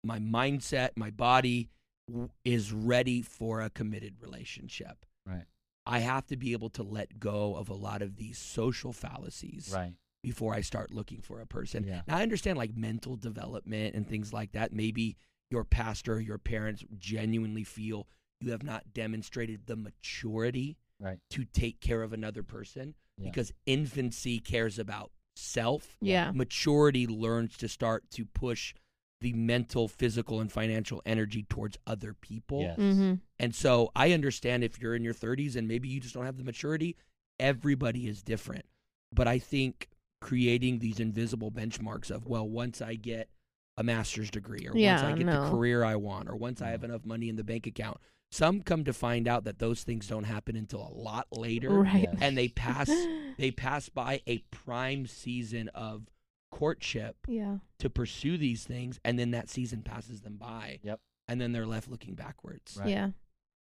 my mindset, my body w- is ready for a committed relationship. Right. I have to be able to let go of a lot of these social fallacies Right. before I start looking for a person. Yeah. Now, I understand like mental development and things like that. Maybe your pastor, your parents genuinely feel you have not demonstrated the maturity Right. to take care of another person Yeah. because infancy cares about self. Yeah. Maturity learns to start to push the mental, physical, and financial energy towards other people. Yes. Mm-hmm. And so I understand if you're in your 30s and maybe you just don't have the maturity, everybody is different. But I think creating these invisible benchmarks of well, once I get a master's degree, or once I get no. the career I want, or once I have enough money in the bank account. Some come to find out that those things don't happen until a lot later, Right. Yes. and they pass they pass by a prime season of courtship yeah. to pursue these things, and then that season passes them by. Yep. And then they're left looking backwards. Right. Yeah.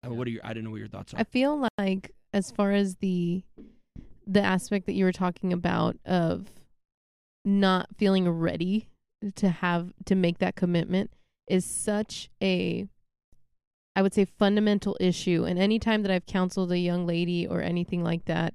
I mean, what are your? I don't know what your thoughts are. I feel like as far as the the aspect that you were talking about of not feeling ready to have to make that commitment is such a I would say fundamental issue and anytime that I've counseled a young lady or anything like that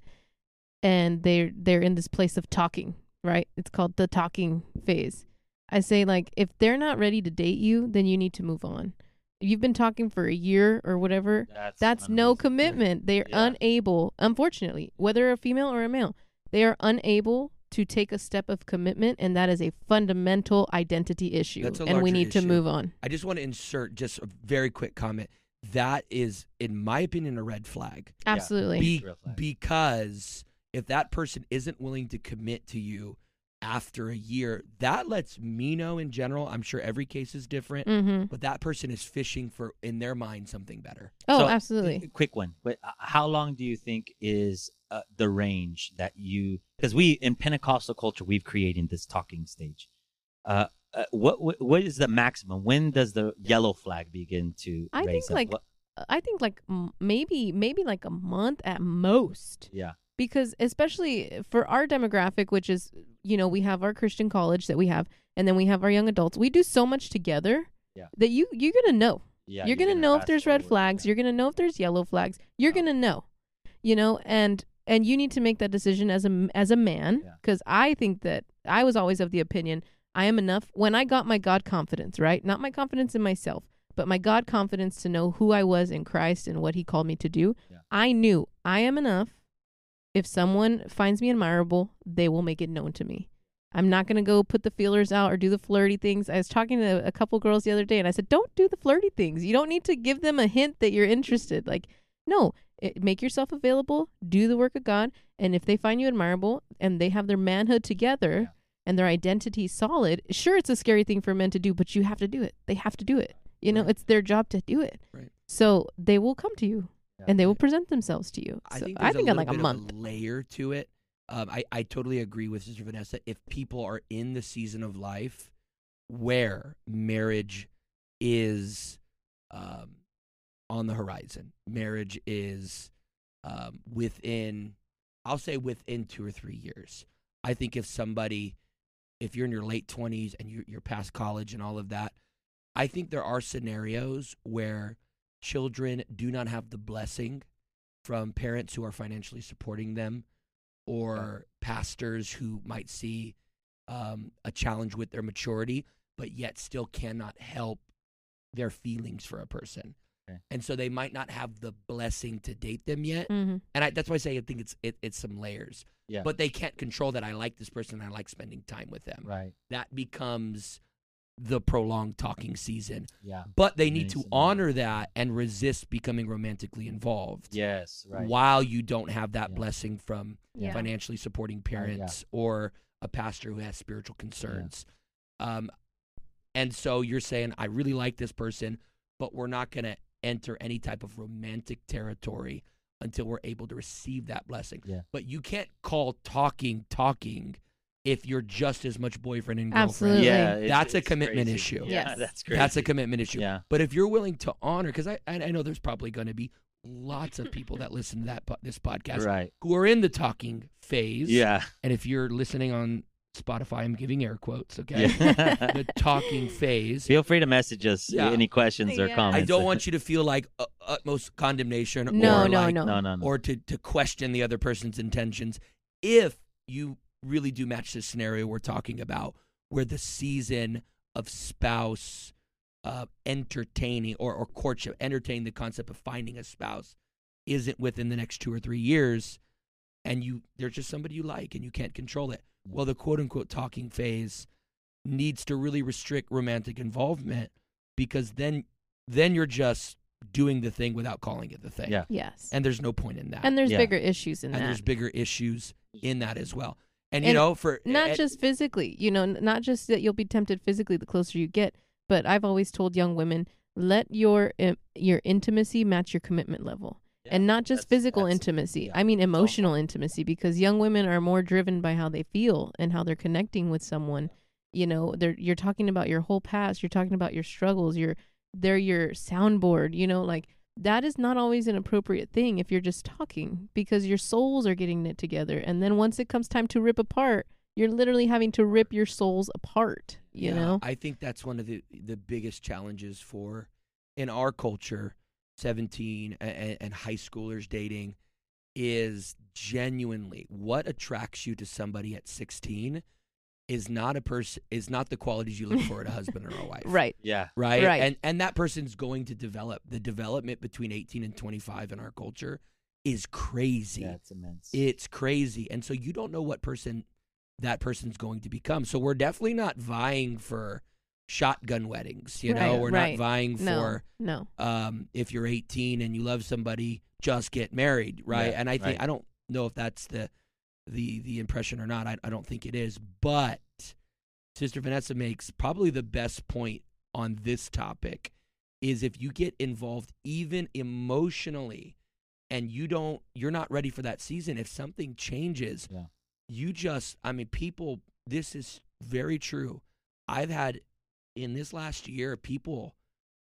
and they're they're in this place of talking, right? It's called the talking phase. I say like if they're not ready to date you, then you need to move on. You've been talking for a year or whatever, That's, that's no commitment. They're Yeah. unable, unfortunately, whether a female or a male, they are unable to take a step of commitment, and that is a fundamental identity issue. That's a and we larger need to move on. I just want to insert just a very quick comment. That is, in my opinion, a red flag. Absolutely. Be- flag. because if that person isn't willing to commit to you after a year, that lets me know in general. I'm sure every case is different, mm-hmm. but that person is fishing for, in their mind, something better. Oh, So, absolutely. a Quick one. But uh, how long do you think is uh, the range that you? Because we in Pentecostal culture, we've created this talking stage. Uh, uh, what, what what is the maximum? When does the yellow flag begin to I think, up? like, What- I think like maybe maybe like a month at most. yeah, because especially for our demographic which is you know we have our christian college that we have and then we have our young adults we do so much together Yeah. that you you're gonna know yeah. you're, gonna, know if there's red flags you're gonna know if there's yellow flags you're Yeah. gonna know you know and and you need to make that decision as a as a man Yeah. because i think that i was always of the opinion i am enough when i got my god confidence right not my confidence in myself but my god confidence to know who i was in christ and what he called me to do Yeah. i knew i am enough if someone finds me admirable they will make it known to me I'm not going to go put the feelers out or do the flirty things. I was talking to a couple girls the other day and I said, don't do the flirty things. You don't need to give them a hint that you're interested. Like, no, it, make yourself available, do the work of God. And if they find you admirable and they have their manhood together Yeah. and their identity solid, sure, it's a scary thing for men to do, but you have to do it. They have to do it. You know, Right. it's their job to do it. Right. So they will come to you Yeah. and they will present themselves to you. I So think I think in like a month. layer to it. Um, I, I totally agree with Sister Vanessa. If people are in the season of life where marriage is um, on the horizon, marriage is um, within, I'll say within two or three years. I think if somebody, if you're in your late 20s and you're, you're past college and all of that, I think there are scenarios where children do not have the blessing from parents who are financially supporting them or pastors who might see um, a challenge with their maturity, but yet still cannot help their feelings for a person. Okay. And so they might not have the blessing to date them yet. hmm And I, that's why I say I think it's it, it's some layers. Yeah. But they can't control that I like this person and I like spending time with them. right. That becomes the prolonged talking season. Yeah. But they need then to honor that and resist becoming romantically involved Yes. Right. while you don't have that Yeah. blessing from Yeah. financially supporting parents or a pastor who has spiritual concerns. Um, and so you're saying, I really like this person, but we're not going to enter any type of romantic territory until we're able to receive that blessing. Yeah. But you can't call talking talking if you're just as much boyfriend and girlfriend. Absolutely. Yeah. it's- That's a commitment crazy. issue. Yeah. Yes. That's crazy. That's a commitment issue. Yeah. But if you're willing to honor, because I, I I know there's probably going to be lots of people that listen to that this podcast Right. who are in the talking phase. Yeah. And if you're listening on Spotify, I'm giving air quotes. Okay. Yeah. the talking phase. Feel free to message us Yeah. any questions or comments. I don't want you to feel like uh, utmost condemnation No, or no, like, no. No, no, no. or to, to question the other person's intentions. If you really do match the scenario we're talking about, where the season of spouse uh, entertaining or, or courtship, entertaining the concept of finding a spouse, isn't within the next two or three years, and you there's just somebody you like and you can't control it. Yeah. Well, the quote unquote talking phase needs to really restrict romantic involvement because then then you're just doing the thing without calling it the thing. Yeah. Yes. And there's no point in that. And there's Yeah. bigger issues in And that. And there's bigger issues in that as well. And you know, for not and- just physically you know not just that you'll be tempted physically the closer you get but i've always told young women let your your intimacy match your commitment level and not just physical intimacy yeah, i mean emotional intimacy because young women are more driven by how they feel and how they're connecting with someone. You know they're you're talking about your whole past you're talking about your struggles you're they're your soundboard you know like that is not always an appropriate thing if you're just talking because your souls are getting knit together. And then once it comes time to rip apart you're literally having to rip your souls apart you Yeah, know? I think that's one of the the biggest challenges for in our culture, seventeen and, and high schoolers dating, is genuinely what attracts you to somebody at sixteen is not a person is not the qualities you look for in a husband or a wife. right Yeah. Right? Right. And and that person's going to develop. The development between eighteen and twenty five in our culture is crazy. Yeah, it's immense. It's crazy. And so you don't know what person that person's going to become. So we're definitely not vying for shotgun weddings, you know. Right, we're right. not vying no for no um if you're 18 and you love somebody, just get married, right? Yeah, and I think right. I don't know if that's the the the impression or not. I I don't think it is, but Sister Vanessa makes probably the best point on this topic is if you get involved even emotionally and you don't you're not ready for that season if something changes Yeah. you just i mean people this is very true i've had in this last year people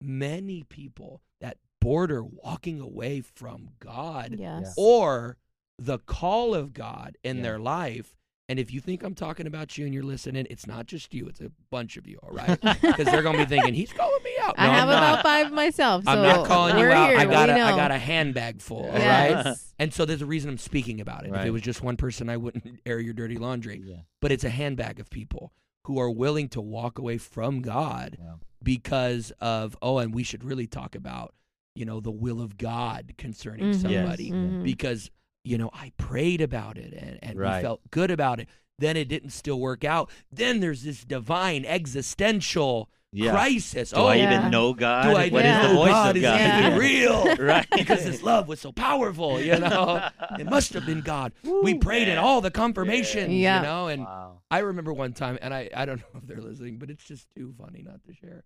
many people that border walking away from god yes or the call of god in Yeah. their life and if you think i'm talking about you and you're listening it's not just you it's a bunch of you all right because they're gonna be thinking he's calling me out i No, have I'm about not. five myself so i'm not calling you we're out here. i got we a, know. I got a handbag full all right yes and so there's a reason I'm speaking about it. If it was just one person, I wouldn't air your dirty laundry. Yeah. But it's a handbag of people who are willing to walk away from God Yeah. because of, oh, and we should really talk about, you know, the will of God concerning Mhm, somebody. mhm. Because, you know, I prayed about it and, and Right. we felt good about it. Then it didn't still work out. Then there's this divine existential Yeah. crisis. Do oh, I Yeah. even know God? do I What is Yeah. the voice God of is God? Yeah. even real? right. because his love was so powerful, you know. it must have been God. we prayed in all the confirmations, Yeah. you know. And Wow. I remember one time, and I, I don't know if they're listening, but it's just too funny not to share.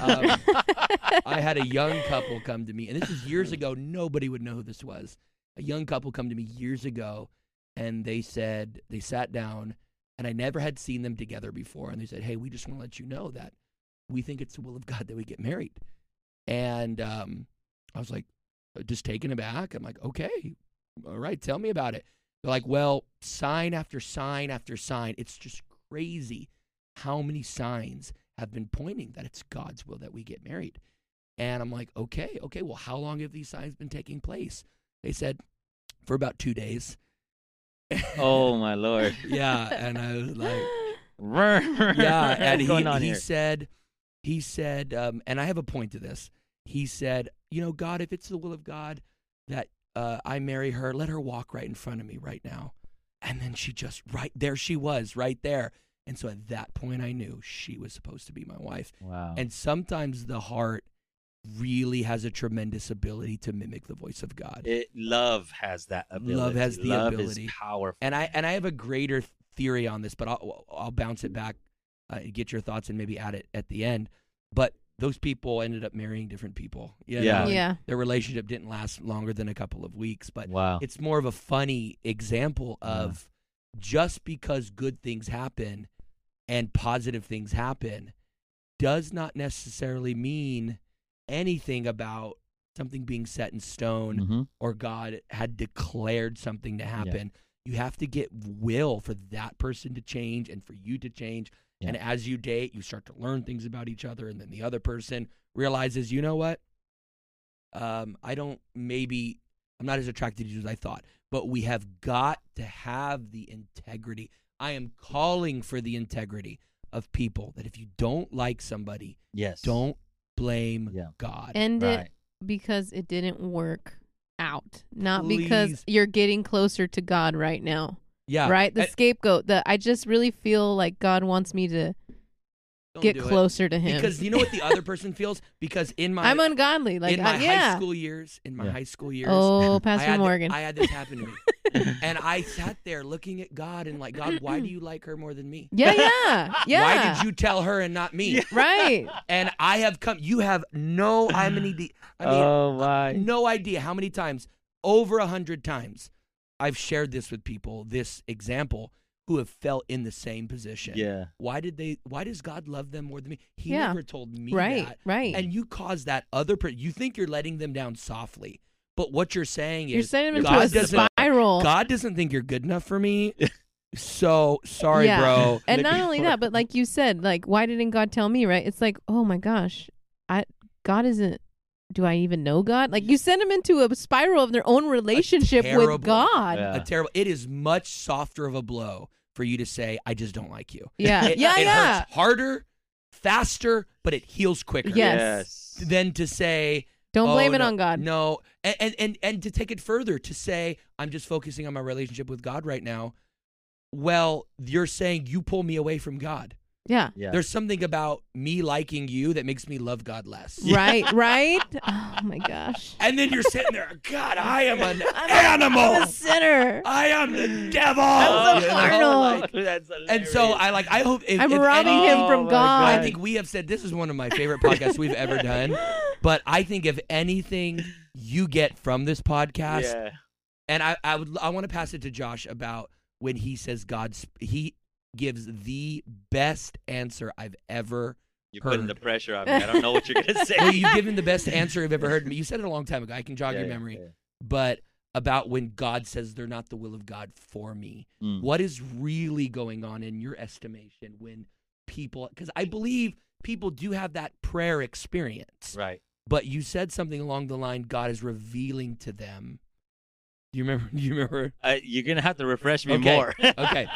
Um, I had a young couple come to me, and this is years ago. Nobody would know who this was. A young couple come to me years ago, and they said they sat down, and I never had seen them together before, and they said, "Hey, we just want to let you know that we think it's the will of God that we get married." And um, I was like, just taken aback. I'm like, okay, all right, tell me about it. They're like, well, sign after sign after sign. It's just crazy how many signs have been pointing that it's God's will that we get married. And I'm like, okay, okay, well, how long have these signs been taking place? They said, for about two days. Oh my lord. yeah. And I was like, yeah. yeah. And he, he said, he said, um, and I have a point to this. He said, you know, God, if it's the will of God that uh, I marry her, let her walk right in front of me right now. And then she just, right there she was, right there. And so at that point, I knew she was supposed to be my wife. Wow. And sometimes the heart really has a tremendous ability to mimic the voice of God. it, love has that ability. Love has the love ability. Is powerful. and I and I have a greater theory on this, but I'll I'll bounce it back, uh, get your thoughts, and maybe add it at the end. But those people ended up marrying different people. you Yeah. know, and yeah Their relationship didn't last longer than a couple of weeks, but wow. it's more of a funny example Yeah. of just because good things happen and positive things happen does not necessarily mean anything about something being set in stone Mhm. or God had declared something to happen. You have to get will for that person to change and for you to change. Yeah. And as you date, you start to learn things about each other, and then the other person realizes, you know what? Um, I don't maybe I'm not as attracted to you as I thought, but we have got to have the integrity. I am calling for the integrity of people that if you don't like somebody, Yes. don't blame Yeah. God. end Right. it because it didn't work out not because you're getting closer to god right now yeah, right the and- scapegoat the i just really feel like god wants me to get do it. closer to him. Because you know what the other person feels? Because in my I'm ungodly. Like in my I- yeah. high school years, in my Yeah. high school years, Oh, Pastor had, Morgan. I had this happen to me. and I sat there looking at God and like, God, why do you like her more than me? yeah, yeah, yeah. Why did you tell her and not me? Right. And I have come. You have no. I mean, I mean, oh my. no idea how many times, over a hundred times, I've shared this with people. This example who have felt in the same position. Yeah. Why did they? Why does God love them more than me? He Yeah. never told me Right. that. Right. And you cause that other person. You think you're letting them down softly, but what you're saying is You're is sending him into God a doesn't. spiral. God doesn't think you're good enough for me. so sorry, Yeah. bro. and not only that, but like you said, like why didn't God tell me? Right? It's like, oh my gosh, I God isn't. Do I even know God? Like you send them into a spiral of their own relationship terrible- with God. Yeah. A terrible. It is much softer of a blow for you to say, "I just don't like you." Yeah, It, yeah, it yeah. hurts harder, faster, but it heals quicker. Yes. Than to say, Don't "Oh, blame it no, on God. No, and, and and and to take it further, to say, "I'm just focusing on my relationship with God right now." Well, you're saying you pull me away from God. Yeah. Yeah. There's something about me liking you that makes me love God less. Right. Right. Oh my gosh. And then you're sitting there, God, I am an I'm a- animal. I'm a sinner. I am the devil. I'm so You know, carnal. like- That's and so I like. I hope. If, I'm if robbing any- him Oh from my God. I think we have said this is one of my favorite podcasts we've ever done. But I think if anything you get from this podcast, Yeah. and I, I would, I want to pass it to Josh about when he says God's, he gives the best answer I've ever. You're putting the pressure on me. I don't know what you're gonna say. Well, you've given the best answer I've ever heard. You said it a long time ago. I can jog Yeah, your yeah, memory, yeah. but about when God says they're not the will of God for me. Mm. What is really going on in your estimation when people? Because I believe people do have that prayer experience. Right. but you said something along the line God is revealing to them. Do you remember? Do you remember? Uh, you're gonna have to refresh me Okay. more. Okay.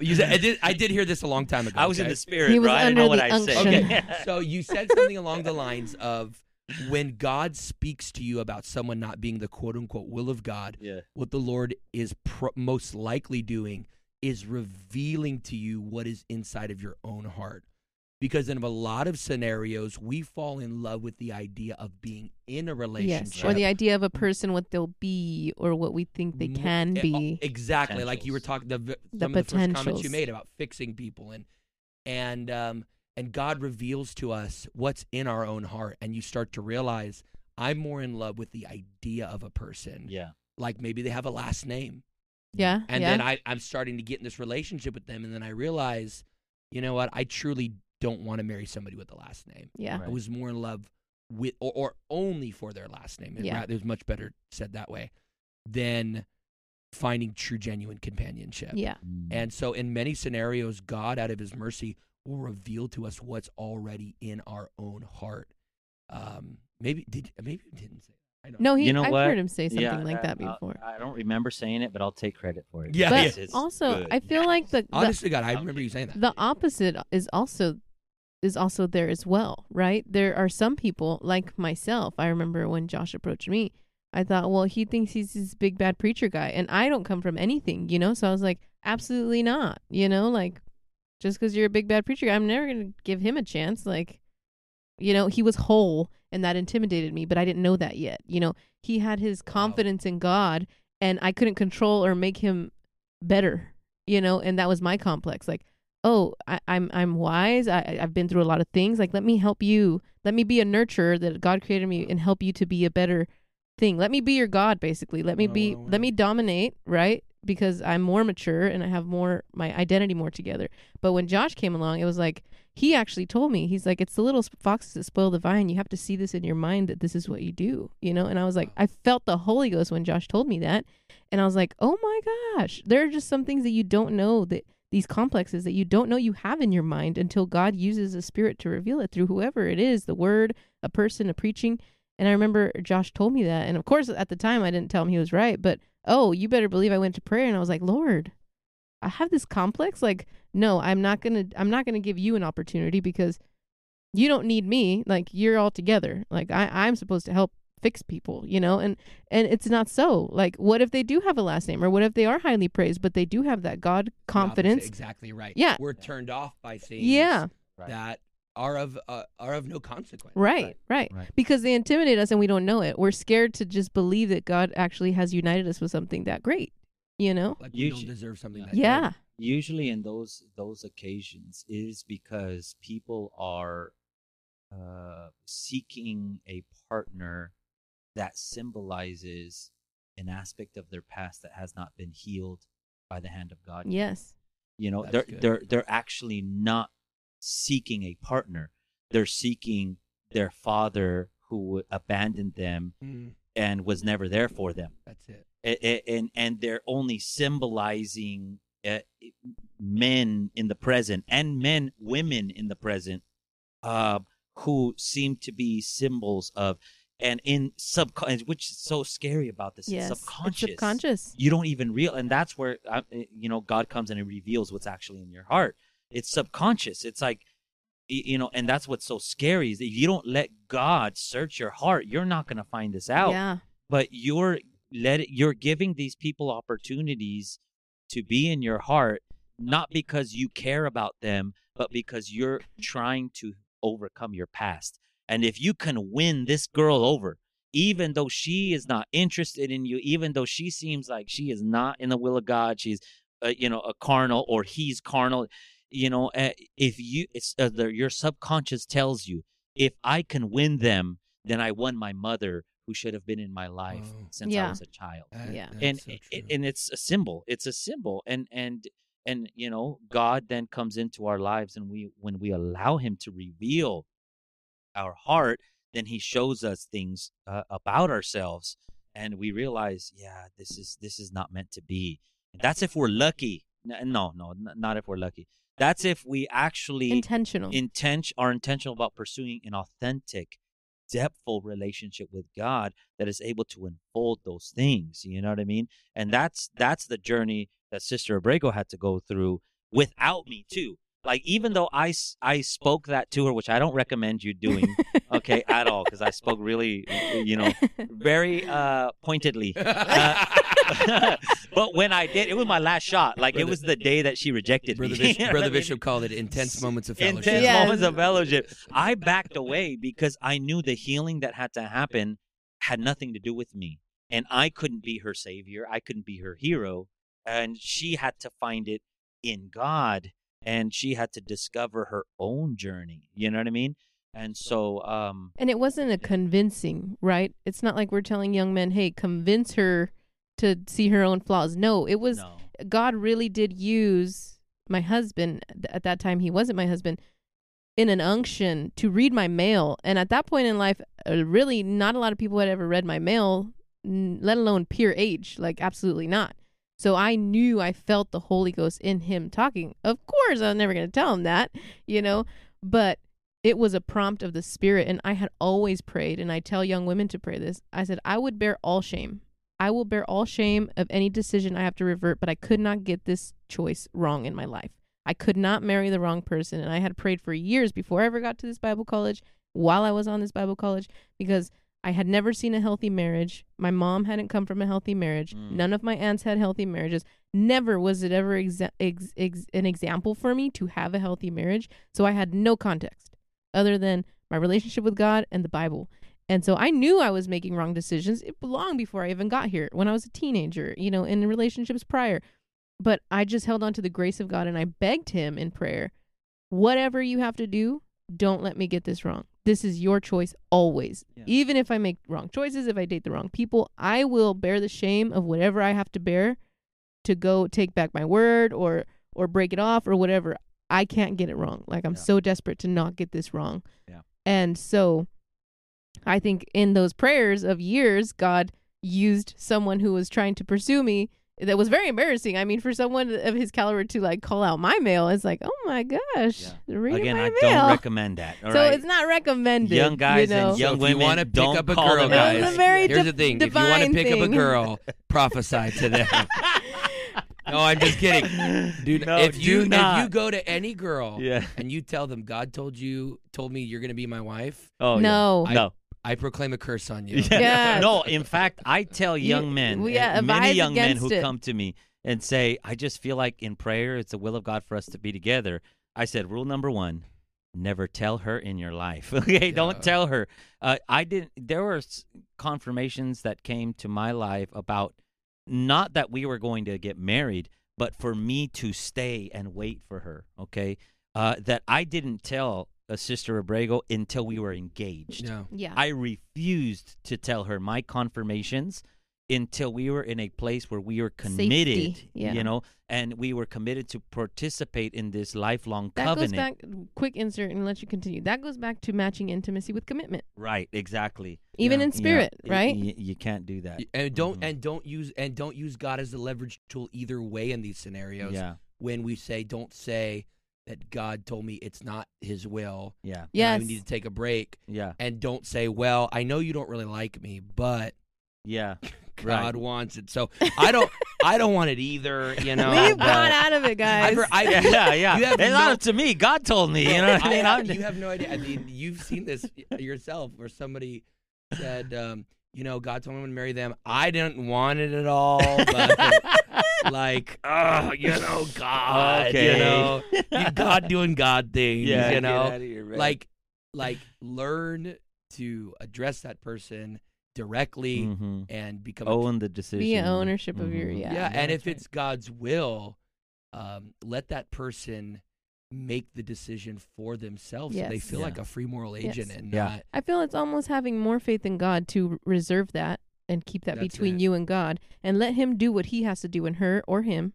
You said, I did. I did hear this a long time ago. I was in the spirit, He was bro. I didn't know under what the I said. unction. Okay. so you said something along the lines of when God speaks to you about someone not being the quote unquote will of God, yeah. what the Lord is pro- most likely doing is revealing to you what is inside of your own heart. Because in a lot of scenarios, we fall in love with the idea of being in a relationship. Yes. Or the idea of a person, what they'll be, or what we think they can eh, be. exactly like you were talking the, v- The some of the first comments you made about fixing people and and um and God reveals to us what's in our own heart and you start to realize I'm more in love with the idea of a person Yeah. like maybe they have a last name Yeah. and yeah. then I I'm starting to get in this relationship with them and then I realize you know what I truly don't want to marry somebody with a last name yeah. I was more in love with or, or only for their last name. Yeah. It was much better said that way than finding true genuine companionship. Yeah. Mm. And so in many scenarios God out of his mercy will reveal to us what's already in our own heart. Um maybe did maybe you didn't say that. I don't No, he. You know I've what? heard him say something Yeah, like uh, that uh, before. I don't remember saying it, but I'll take credit for it. Yeah, but. It's- it's also, good. I feel like the, the Honest to God, I remember you saying that. the opposite is also is also there as well, right? There are some people like myself. I remember when Josh approached me, I thought, well, he thinks he's this big bad preacher guy, and I don't come from anything, you know. So I was like, absolutely not, you know, like just because you're a big bad preacher guy, I'm never gonna give him a chance. Like, you know, he was whole, and that intimidated me, but I didn't know that yet. You know, he had his Wow. confidence in God, and I couldn't control or make him better, you know, and that was my complex. Like, oh, I, I'm I'm wise. I I- I've been through a lot of things. Like, let me help you. Let me be a nurturer that God created me and help you to be a better thing. Let me be your God, basically. Let me Wow, be. wow, wow. Let me dominate, right? Because I'm more mature and I have more my identity more together. But when Josh came along, it was like he actually told me he's like it's the little foxes that spoil the vine. You have to see this in your mind that this is what you do, you know. And I was like, I felt the Holy Ghost when Josh told me that, and I was like, oh my gosh, there are just some things that you don't know that these complexes that you don't know you have in your mind until God uses a spirit to reveal it through whoever it is, the word, a person, a preaching. And I remember Josh told me that. And of course, at the time, I didn't tell him he was right. But oh, you better believe I went to prayer and I was like, Lord, I have this complex. Like, no, I'm not gonna, I'm not gonna give you an opportunity because you don't need me. Like, you're all together. Like, I, I'm supposed to help fix people, you know. And and it's not so. Like, what if they do have a last name, or what if they are highly praised, but they do have that God The opposite, confidence? Exactly right. Yeah. We're turned off by things Yeah, Right. that are of uh, are of no consequence. Right, right, Right. Because they intimidate us and we don't know it. We're scared to just believe that God actually has united us with something that great. You know? Like You don't deserve something Yeah. that Yeah. usually in those those occasions is because people are uh, seeking a partner that symbolizes an aspect of their past that has not been healed by the hand of God. Yes. You know, That's they're good. they're they're actually not seeking a partner. They're seeking their father who abandoned them Mm, and was never there for them that's it. a- a- and and they're only symbolizing uh, men in the present and men women in the present uh, who seem to be symbols of and in subconscious which is so scary about this Yes. subconscious subconscious. you don't even real and that's where uh, you know god comes and he reveals what's actually in your heart it's subconscious it's like you know and that's what's so scary is that you don't let god search your heart you're not going to find this out Yeah. but you're let it, you're giving these people opportunities to be in your heart not because you care about them but because you're trying to overcome your past and if you can win this girl over even though she is not interested in you even though she seems like she is not in the will of god she's uh, you know a carnal or he's carnal you know uh, if you it's uh, the, your subconscious tells you if i can win them then i won my mother who should have been in my life Oh. since i was a child That- Yeah. and so it- and it's a symbol it's a symbol and and and you know god then comes into our lives and we when we allow him to reveal our heart then he shows us things uh, about ourselves and we realize yeah this is this is not meant to be. That's if we're lucky. No no not if we're lucky. That's if we actually Intentional. intent are intentional about pursuing an authentic depthful relationship with god that is able to unfold those things you know what i mean? And that's that's the journey that sister abrego had to go through without me too like even though I, I spoke that to her which i don't recommend you doing okay at all because i spoke really you know very uh pointedly Uh, but when i did it was my last shot like it was the day that she rejected Brother, me Bishop, Brother what I mean? Bishop called it intense moments of fellowship. intense Yes. moments of fellowship. I backed away because I knew the healing that had to happen had nothing to do with me. And I couldn't be her savior. I couldn't be her hero. And she had to find it in God and she had to discover her own journey. You know what I mean? And so, um, And it wasn't a convincing, right? It's not like we're telling young men, hey, convince her to see her own flaws. No, it was no. God really did use my husband. At that time, he wasn't my husband. In an unction to read my mail, and at that point in life, uh, really not a lot of people had ever read my mail, let alone peer age. Like absolutely not. So I knew I felt the Holy Ghost in him talking. Of course, I was never going to tell him that, you know, but it was a prompt of the Spirit. And I had always prayed, and I tell young women to pray this. I said, I would bear all shame. I will bear all shame of any decision I have to revert, but I could not get this choice wrong in my life. I could not marry the wrong person. And I had prayed for years before I ever got to this Bible college, while I was on this Bible college, because I had never seen a healthy marriage. My mom hadn't come from a healthy marriage. Mm. None of my aunts had healthy marriages. Never was it ever exa- ex- ex- an example for me to have a healthy marriage. So I had no context other than my relationship with God and the Bible. And so I knew I was making wrong decisions long before I even got here, when I was a teenager, you know, in relationships prior. But I just held on to the grace of God and I begged Him in prayer, whatever you have to do, don't let me get this wrong. This is your choice always. Yeah. Even if I make wrong choices, if I date the wrong people, I will bear the shame of whatever I have to bear to go take back my word or or break it off or whatever. I can't get it wrong. Like I'm Yeah. so desperate to not get this wrong. Yeah. And so I think in those prayers of years, God used someone who was trying to pursue me. That was very embarrassing. I mean, for someone of his caliber to like call out my mail, it's like, oh my gosh, Yeah. reading Again, my I mail. don't recommend that. all so right? it's not recommended. Young guys you know? and young So if women wanna pick up a girl, them That out. was a very Here's de- the thing: if you want to divine pick up a girl, prophesy to them. no, I'm just kidding, dude. No, if you do not. if you go to any girl Yeah. and you tell them God told you told me you're gonna be my wife, Oh yeah. no. I- no. I proclaim a curse on you. Yeah. Yes. No, in fact, I tell You- young men, we, uh, uh, many young men who it. come to me and say, I just feel like in prayer, it's the will of God for us to be together. I said, rule number one, never tell her in your life. Okay, Yeah. don't tell her. Uh, I didn't. There were confirmations that came to my life about not that we were going to get married, but for me to stay and wait for her. Okay, uh, that I didn't tell uh, Sister Abrego until we were engaged. No. Yeah. I refused to tell her my confirmations until we were in a place where we were committed, yeah. you know, and we were committed to participate in this lifelong that covenant. goes back. Quick insert and let you continue. That goes back to matching intimacy with commitment, Right, exactly. even Yeah. in spirit, Yeah, right? y- y- you can't do that. And don't Mhm. and don't use and don't use God as the leverage tool either way in these scenarios. Yeah, When we say don't say that God told me it's not His will. yeah, and Yes. I need to take a break, yeah, and don't say, "Well, I know you don't really like me, but yeah. God Right. wants it." So I don't, I don't want it either. You know. Leave but- God out of it, guys. I've heard- I- yeah, yeah. You have it's no- not up to me. God told me. You know what I mean? have- I'm- you have no idea. I mean, you've seen this yourself, where somebody said, um, "You know, God told me to marry them. I didn't want it at all, but like, oh, you know, God, Okay. you know, you- God doing God things, yeah, you get know, outta here, man. like, like, learn to address that person directly Mhm. and become a own the decision. Be an ownership of your- Mhm. yeah. yeah, and that's if it's God's will, um, let that person make the decision for themselves so they feel Yeah. like a free moral agent Yes. and Yeah. not I feel it's almost having more faith in God to reserve that and keep that That's between you and God and let Him do what He has to do in her or him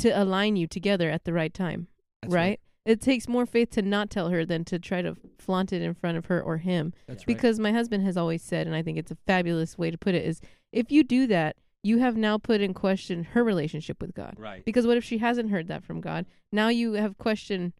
to align you together at the right time. that's right? It takes more faith to not tell her than to try to flaunt it in front of her or him. That's right. Because my husband has always said, and I think it's a fabulous way to put it, is if you do that, you have now put in question her relationship with God. Right. Because what if she hasn't heard that from God? Now you have questioned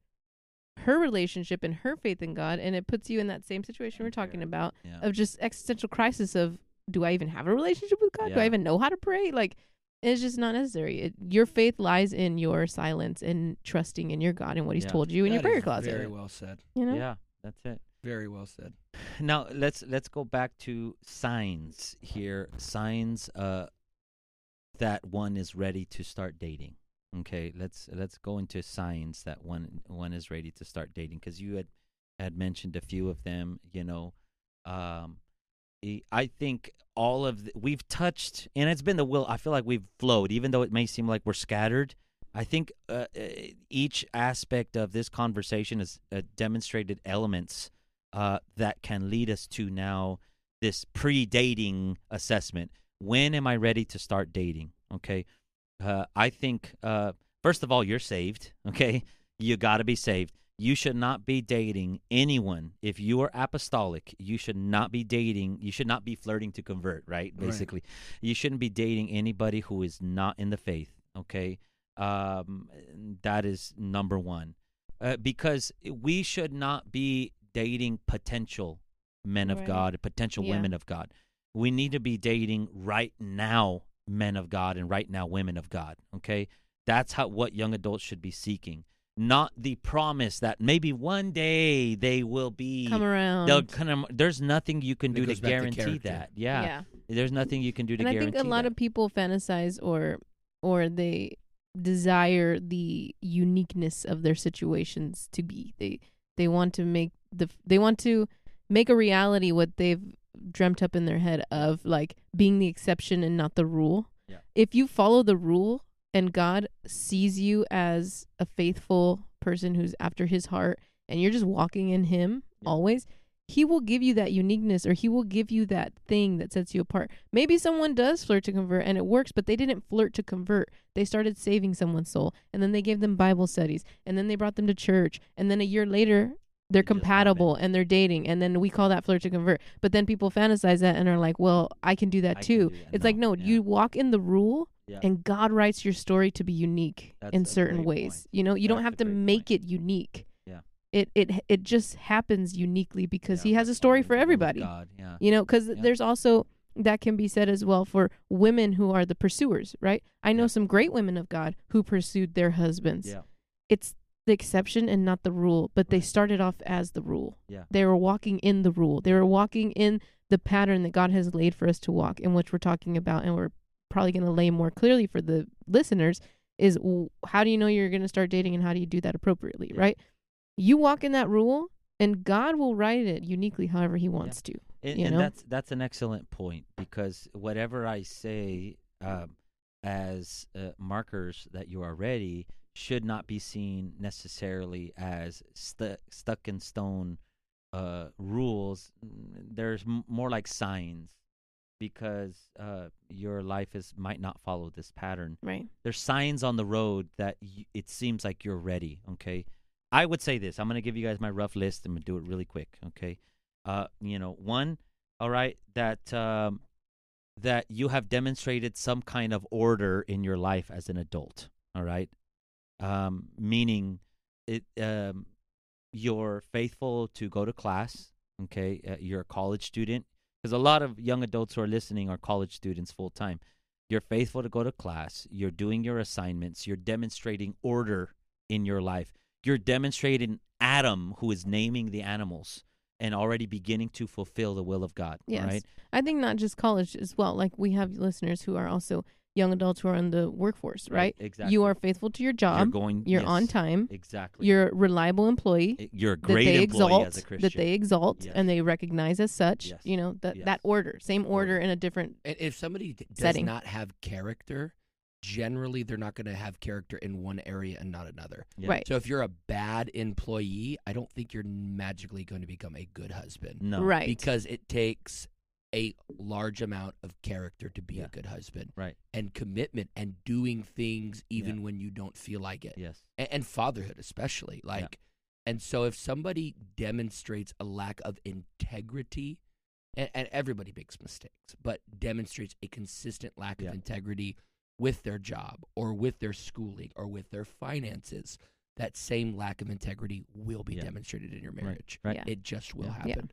her relationship and her faith in God, and it puts you in that same situation we're talking about Yeah. of just existential crisis of do I even have a relationship with God? Do I even know how to pray? Like it's just not necessary. It, your faith lies in your silence and trusting in your God and what He's Yeah. told you in your prayer closet. Very well said. You know, Yeah, that's it. Very well said. Now let's let's go back to signs here. Signs uh that one is ready to start dating. Okay, let's let's go into signs that one one is ready to start dating because you had had mentioned a few of them. You know, um, I think all of the, we've touched, and it's been the will. I feel like we've flowed, even though it may seem like we're scattered. I think uh, uh, each aspect of this conversation has uh, demonstrated elements uh, that can lead us to now this pre-dating assessment. When am I ready to start dating? Okay, uh, I think uh, first of all, you're saved. Okay, you got to be saved. You should not be dating anyone if you are apostolic. You should not be dating. You should not be flirting to convert. Right, Right. basically, you shouldn't be dating anybody who is not in the faith. Okay, um, that is number one, uh, because we should not be dating potential men of Right. God, potential Yeah. women of God. We need to be dating right now men of God and right now women of God. Okay, that's how what young adults should be seeking, not the promise that maybe one day they will be. come around. They'll kind of. There's nothing you can It do to goes back to guarantee that. Yeah. there's nothing you can do to and I think a lot that. of people fantasize or or they desire the uniqueness of their situations to be. They they want to make the they want to make a reality what they've dreamt up in their head of like being the exception and not the rule. Yeah. If you follow the rule and God sees you as a faithful person who's after his heart and you're just walking in him Yeah. always, he will give you that uniqueness or he will give you that thing that sets you apart. Maybe someone does flirt to convert and it works, but they didn't flirt to convert. They started saving someone's soul and then they gave them Bible studies and then they brought them to church and then a year later they're It compatible and they're dating and then we call that flirt to convert. But then people fantasize that and are like, "Well, I can do that I too." do that. It's like, No, no, yeah. you walk in the rule Yeah. and God writes your story to be unique That's in certain ways. point. You know, you don't have to make point. it unique. Yeah. It it it just happens uniquely because Yeah, he has a story for the will of everybody. God, yeah. You know, because Yeah. there's also that can be said as well for women who are the pursuers, right? I know Yeah. some great women of God who pursued their husbands. Yeah. It's the exception and not the rule, but they started off as the rule. Yeah. They were walking in the rule. They were walking in the pattern that God has laid for us to walk, in which we're talking about, and we're probably going to lay more clearly for the listeners is how do you know you're going to start dating and how do you do that appropriately, Yeah. right? You walk in that rule, and God will write it uniquely however He wants to. And, you and know? that's that's an excellent point because whatever I say um, as uh, markers that you are ready should not be seen necessarily as stu- stuck in stone uh, rules. There's m- more like signs because uh, your life is might not follow this pattern. Right. There's signs on the road that y- it seems like you're ready. Okay, I would say this. I'm gonna give you guys my rough list. I'm gonna do it really quick. Okay, uh, you know, one, all right, that um, that you have demonstrated some kind of order in your life as an adult. All right, um, meaning it um, you're faithful to go to class. Okay, uh, you're a college student because a lot of young adults who are listening are college students full time. You're faithful to go to class. You're doing your assignments. You're demonstrating order in your life. You're demonstrating Adam, who is naming the animals and already beginning to fulfill the will of God. Yes. Right? I think not just college as well. Like we have listeners who are also young adults who are in the workforce, right? Exactly. You are faithful to your job. You're going. You're yes, on time. Exactly. You're a reliable employee. Eh, you're a that great they employee exalt, as a Christian. that they exalt, Yes. and they recognize as such. Yes. You know that Yes. that order, same order Order. in a different. And if somebody d- does Setting. not have character, generally they're not going to have character in one area and not another. Yeah. Right. So if you're a bad employee, I don't think you're magically going to become a good husband No. Right. because it takes a large amount of character to be Yeah. a good husband Right. and commitment and doing things even Yeah. when you don't feel like it. Yes. and, and fatherhood especially like and so if somebody demonstrates a lack of integrity and, and everybody makes mistakes but demonstrates a consistent lack Yeah. of integrity with their job or with their schooling or with their finances that same lack of integrity will be Yeah. demonstrated in your marriage Right. Yeah. it just will Yeah. Yeah. happen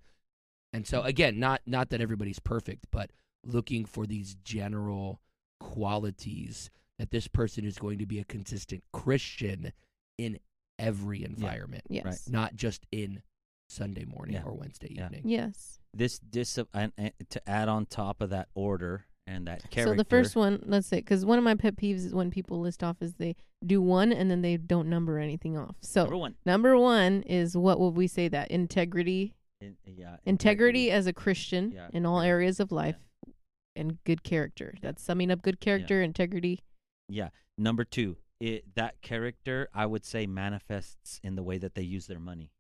and so again not not that everybody's perfect but looking for these general qualities that this person is going to be a consistent christian in every environment Yes. not just in sunday morning Yeah. or wednesday Yeah. evening Yes. This dis and, and to add on top of that order and that character. So the first one, let's say, because one of my pet peeves is when people list off is they do one and then they don't number anything off. So number one. number one is what would we say that integrity, In, yeah. integrity as a Christian Yeah, in all yeah, areas of life, and good character. That's summing up good character, integrity. Yeah. Number two, it that character I would say manifests in the way that they use their money,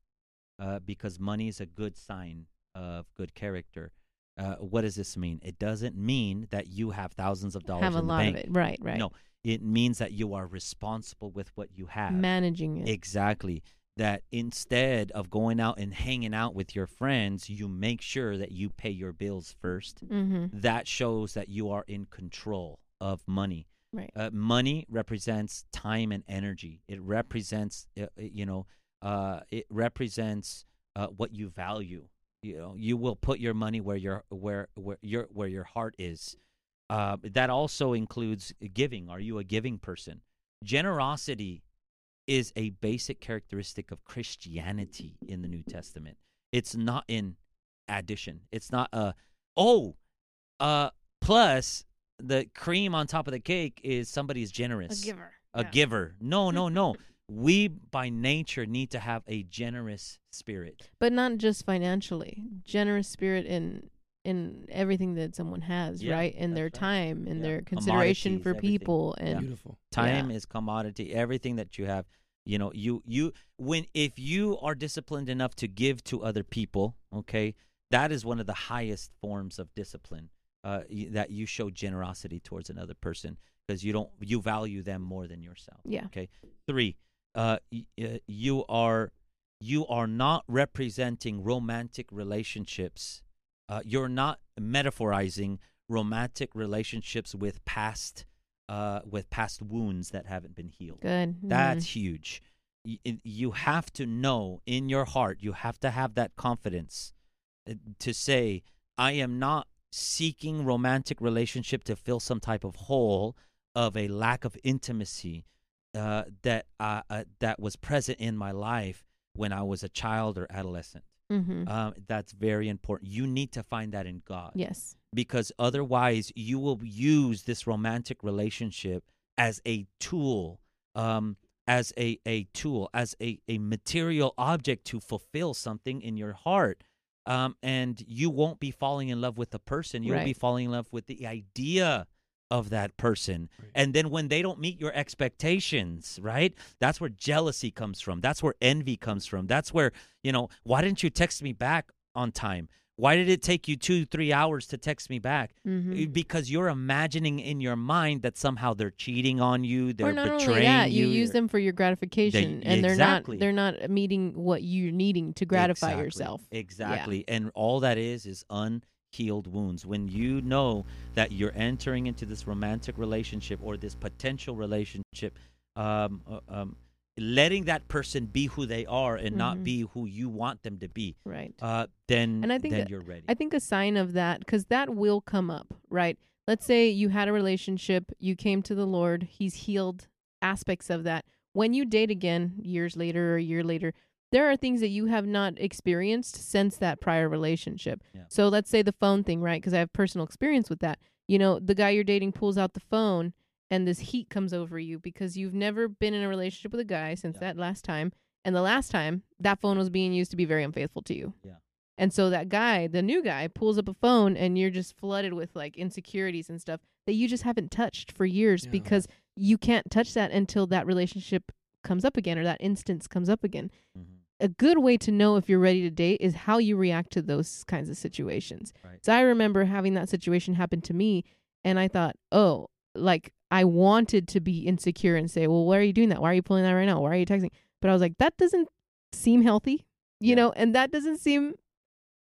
uh, because money is a good sign of good character. Uh, what does this mean? It doesn't mean that you have thousands of dollars Have a the lot bank. of it. Right. Right. No, it means that you are responsible with what you have. Managing it. Exactly. That instead of going out and hanging out with your friends, you make sure that you pay your bills first. mm-hmm. That shows that you are in control of money. Right. Uh, money represents time and energy. It represents, uh, uh, you know, uh, it represents uh, what you value. You know, you will put your money where your where where your where your heart is. Uh, that also includes giving. Are you a giving person? Generosity is a basic characteristic of Christianity in the New Testament. It's not in addition. It's not a oh, uh, plus the cream on top of the cake is somebody is A generous, giver. a Yeah. giver. No, no, no. we by nature need to have a generous spirit. But not just financially. Generous spirit in in everything that someone has, Yeah, right? In their right. time, in Yeah. their consideration Commodities, for everything. people and beautiful Time is commodity. Everything that you have, you know, you you when if you are disciplined enough to give to other people, okay, that is one of the highest forms of discipline. Uh, y- that you show generosity towards another person because you don't you value them more than yourself. Yeah. Okay. Three, uh, uh, you are you are not representing romantic relationships. Uh, you're not metaphorizing romantic relationships with past uh, with past wounds that haven't been healed. good. That's Mhm. huge. Y- You have to know in your heart, you have to have that confidence uh, to say, I am not seeking romantic relationship to fill some type of hole of a lack of intimacy uh, that uh, uh, that was present in my life when I was a child or adolescent. Mhm. Um, that's very important. You need to find that in God yes. Because otherwise you will use this romantic relationship as a tool um as a, a tool, as a, a material object to fulfill something in your heart. Um, and you won't be falling in love with the person. You'll be falling in love with the idea of that person. Right. And then when they don't meet your expectations, right? That's where jealousy comes from. That's where envy comes from. That's where, you know, why didn't you text me back on time? Why did it take you two, three hours to text me back? Mhm. Eh, Because you're imagining in your mind that somehow they're cheating on you, they're or not betraying only that, you, you. use them for your gratification, and they're not they're not meeting what you're needing to gratify Exactly. yourself. Exactly. And all that is is unhealed wounds. When you know that you're entering into this romantic relationship or this potential relationship, um, uh, um, letting that person be who they are and not Mhm. be who you want them to be, Right. uh, then, And I think then you're ready. I think a sign of that, because that will come up, right? Let's say you had a relationship, you came to the Lord, He's healed aspects of that. When you date again, years later or a year later, there are things that you have not experienced since that prior relationship. Yeah. So let's say the phone thing, right? Because I have personal experience with that. You know, the guy you're dating pulls out the phone and this heat comes over you because you've never been in a relationship with a guy since Yeah. that last time. And the last time, that phone was being used to be very unfaithful to you. Yeah. And so that guy, the new guy, pulls up a phone and you're just flooded with like insecurities and stuff that you just haven't touched for years Yeah. because you can't touch that until that relationship comes up again or that instance comes up again. Mhm. A good way to know if you're ready to date is how you react to those kinds of situations. Right. So I remember having that situation happen to me and I thought, "Oh, like I wanted to be insecure and say, "Well, why are you doing that? Why are you pulling that right now? Why are you texting?" But I was like, "That doesn't seem healthy." You Yeah. know, and that doesn't seem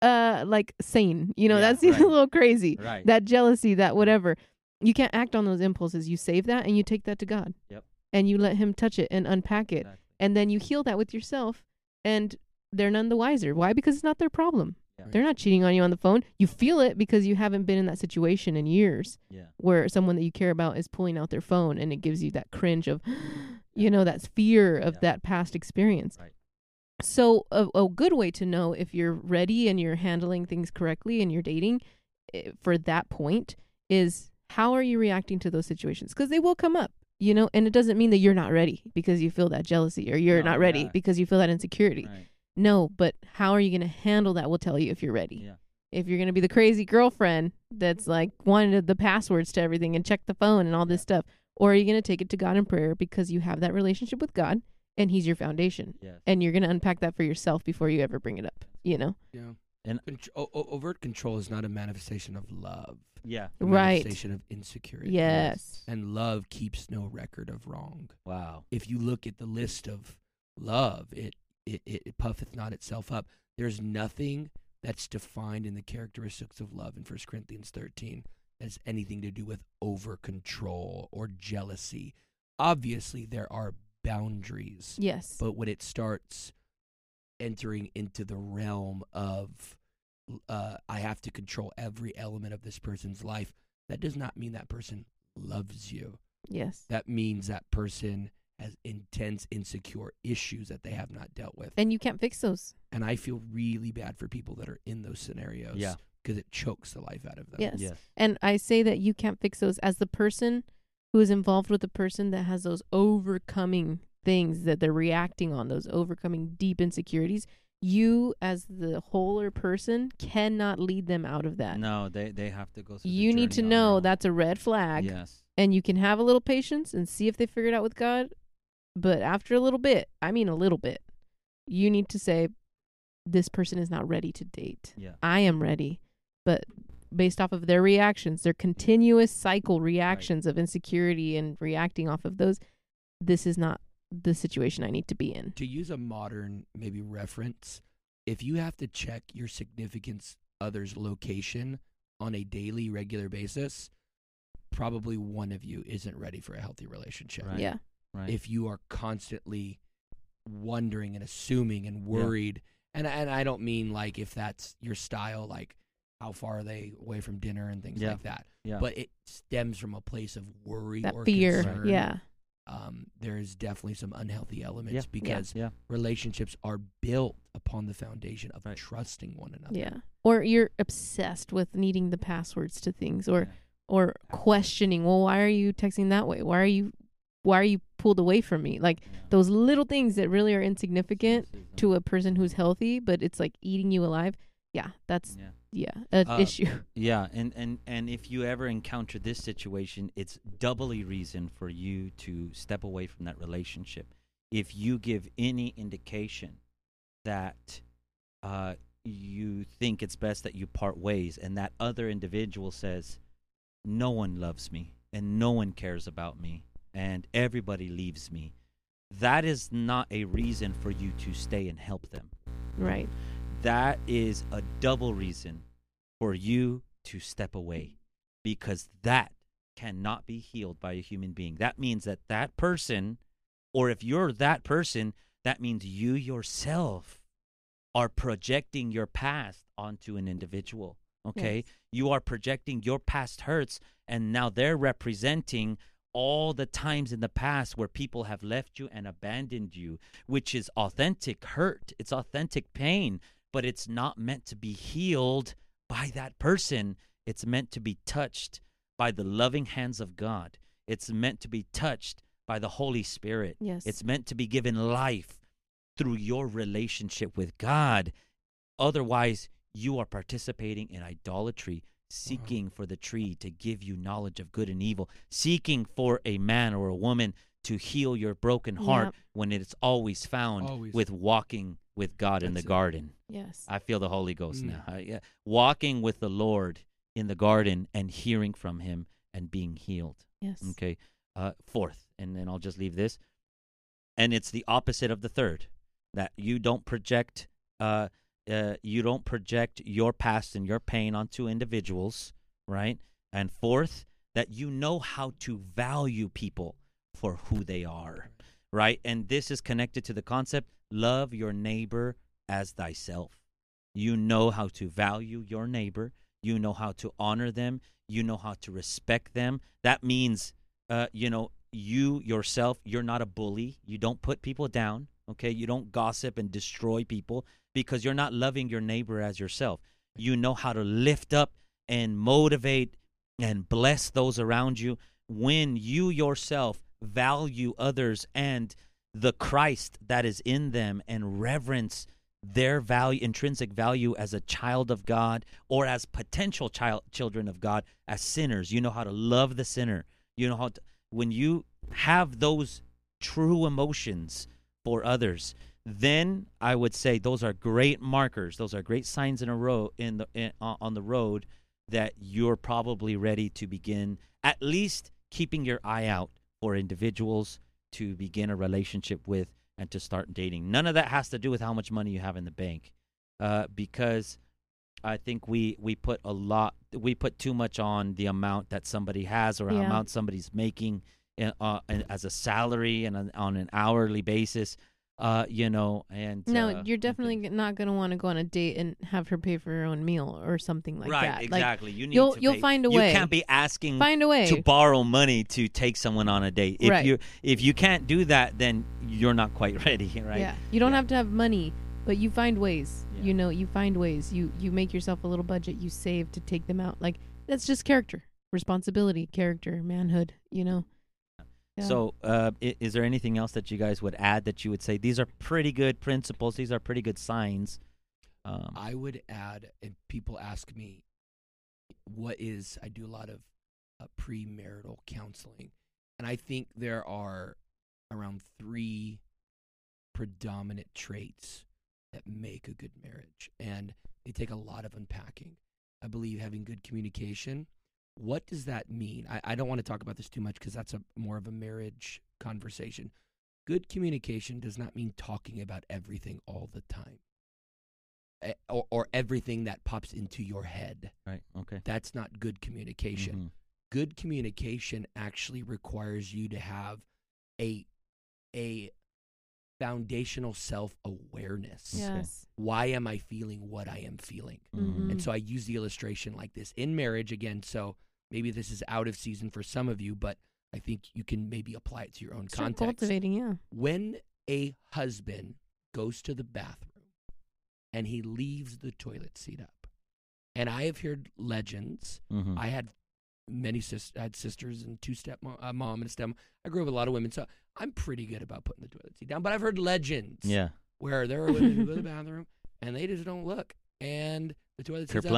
uh like sane. You know, Yeah, that seems right. a little crazy. Right. That jealousy, that whatever. You can't act on those impulses. You save that and you take that to God. Yep. And you let him touch it and unpack it. Exactly. And then you heal that with yourself and they're none the wiser. Why? Because it's not their problem. Yeah. They're not cheating on you on the phone. You feel it because you haven't been in that situation in years Yeah. where someone that you care about is pulling out their phone and it gives you that cringe of, you know, that fear of Yeah. that past experience. Right. So, a, a good way to know if you're ready and you're handling things correctly and you're dating eh, for that point is how are you reacting to those situations? Because they will come up, you know, and it doesn't mean that you're not ready because you feel that jealousy or you're No, not ready yeah. because you feel that insecurity. Right. No, but how are you going to handle that We'll tell you if you're ready. Yeah. If you're going to be the crazy girlfriend that's like wanted the passwords to everything and check the phone and all this stuff, or are you going to take it to God in prayer because you have that relationship with God and He's your foundation Yes. and you're going to unpack that for yourself before you ever bring it up, you know? Yeah. And- Contr- o- o- overt control is not a manifestation of love. Yeah. A Right. Manifestation of insecurity. Yes. And love keeps no record of wrong. Wow. If you look at the list of love, it it, it, it puffeth not itself up. There's nothing that's defined in the characteristics of love in 1 Corinthians 13 as anything to do with over control or jealousy. Obviously, there are boundaries. Yes. But when it starts entering into the realm of, uh, I have to control every element of this person's life, that does not mean that person loves you. yes. That means that person has intense, insecure issues that they have not dealt with. And you can't fix those. And I feel really bad for people that are in those scenarios. Yeah. Because it chokes the life out of them. Yes. Yes. And I say that you can't fix those as the person who is involved with the person that has those overcoming things that they're reacting on, those overcoming deep insecurities. You, as the wholer person, cannot lead them out of that. No, they they have to go through. the you need to journey on their know that's a red flag. Yes. And you can have a little patience and see if they figure it out with God. But after a little bit, I mean a little bit, you need to say, this person is not ready to date. Yeah. I am ready. But based off of their reactions, their continuous cycle reactions of insecurity and reacting off of those, this is not the situation I need to be in. To use a modern maybe reference, if you have to check your significant other's location on a daily, regular basis, probably one of you isn't ready for a healthy relationship. Right. Yeah. Right. If you are constantly wondering and assuming and worried, and and I don't mean like if that's your style, like how far are they away from dinner and things Yeah. like that, yeah. but it stems from a place of worry That or fear. concern. Yeah. um, there is definitely some unhealthy elements Yeah. because yeah. relationships are built upon the foundation of Right. trusting one another. Yeah. Or you're obsessed with needing the passwords to things or Yeah. or questioning, well, why are you texting that way? Why are you why are you pulled away from me. Like those little things that really are insignificant to a person who's healthy, but it's like eating you alive. Yeah, that's yeah. yeah, an Uh, issue. Yeah, and, and, and if you ever encounter this situation, it's doubly reason for you to step away from that relationship. If you give any indication that uh, you think it's best that you part ways, and that other individual says, No one loves me, and no one cares about me, and everybody leaves me, that is not a reason for you to stay and help them Right. that is a double reason for you to step away because that cannot be healed by a human being. That means that that person, or if you're that person, that means you yourself are projecting your past onto an individual. Okay? Yes. You are projecting your past hurts, and now they're representing all the times in the past where people have left you and abandoned you, which is authentic hurt. It's authentic pain, but it's not meant to be healed by that person. It's meant to be touched by the loving hands of God. It's meant to be touched by the Holy Spirit. Yes. It's meant to be given life through your relationship with God. Otherwise, you are participating in idolatry, seeking for the tree to give you knowledge of good and evil, seeking for a man or a woman to heal your broken heart Yep. when it's always found Always. with walking with God in the it. garden. Yes. I feel the Holy Ghost Mm. now. I- yeah. Walking with the Lord in the garden and hearing from Him and being healed. yes. Okay. Uh, fourth, and then I'll just leave this. And it's the opposite of the third that you don't project. Uh, uh, you don't project your past and your pain onto individuals, right? And fourth, that you know how to value people for who they are, right? And this is connected to the concept love your neighbor as thyself. You know how to value your neighbor. You know how to honor them. You know how to respect them. That means, uh, you know, you yourself, you're not a bully. You don't put people down. Okay. You don't gossip and destroy people because you're not loving your neighbor as yourself. You know how to lift up and motivate and bless those around you when you yourself value others and the Christ that is in them and reverence their value intrinsic value as a child of God or as potential child children of God as sinners you know how to love the sinner you know how to, when you have those true emotions for others then I would say those are great markers those are great signs in a row in the in, on on the road that you're probably ready to begin at least keeping your eye out for individuals to begin a relationship with and to start dating. None of that has to do with how much money you have in the bank, uh, because I think we we put a lot we put too much on the amount that somebody has or Yeah. amount somebody's making in, uh, in- as a salary and on an hourly basis. Uh, you know, and No, uh, you're definitely not going to want to go on a date and have her pay for her own meal or something like right. that. Like, Exactly. you need you'll- to you'll pay- find a way. You can't be asking find a way. to borrow money to take someone on a date. If Right. you if you can't do that, then you're not quite ready, right? Yeah. You don't Yeah. have to have money, but you find ways. Yeah. You know, you find ways. You you make yourself a little budget. You save to take them out. Like that's just character, responsibility, character, manhood. You know. Yeah. So, uh, i- is there anything else that you guys would add that you would say these are pretty good principles? These are pretty good signs. Um, I would add, if people ask me, what is, I do a lot of uh, premarital counseling. And I think there are around three predominant traits that make a good marriage. And they take a lot of unpacking. I believe having good communication. What does that mean? I, I don't want to talk about this too much because that's a more of a marriage conversation. Good communication does not mean talking about everything all the time eh, or, or everything that pops into your head. right. Okay. That's not good communication. Mhm. Good communication actually requires you to have a a foundational self-awareness. Yes. Why am I feeling what I am feeling? Mhm. And so I use the illustration like this in marriage again. So maybe this is out of season for some of you, but I think you can maybe apply it to your own Start context. cultivating. Yeah. When a husband goes to the bathroom and he leaves the toilet seat up, and I have heard legends. Mhm. I had many sis I had sisters and two step mom, uh, mom and a step. I grew up with a lot of women, so I'm pretty good about putting the toilet seat down. But I've heard legends Yeah. where there are women who go to the bathroom and they just don't look, and the toilet seat's up,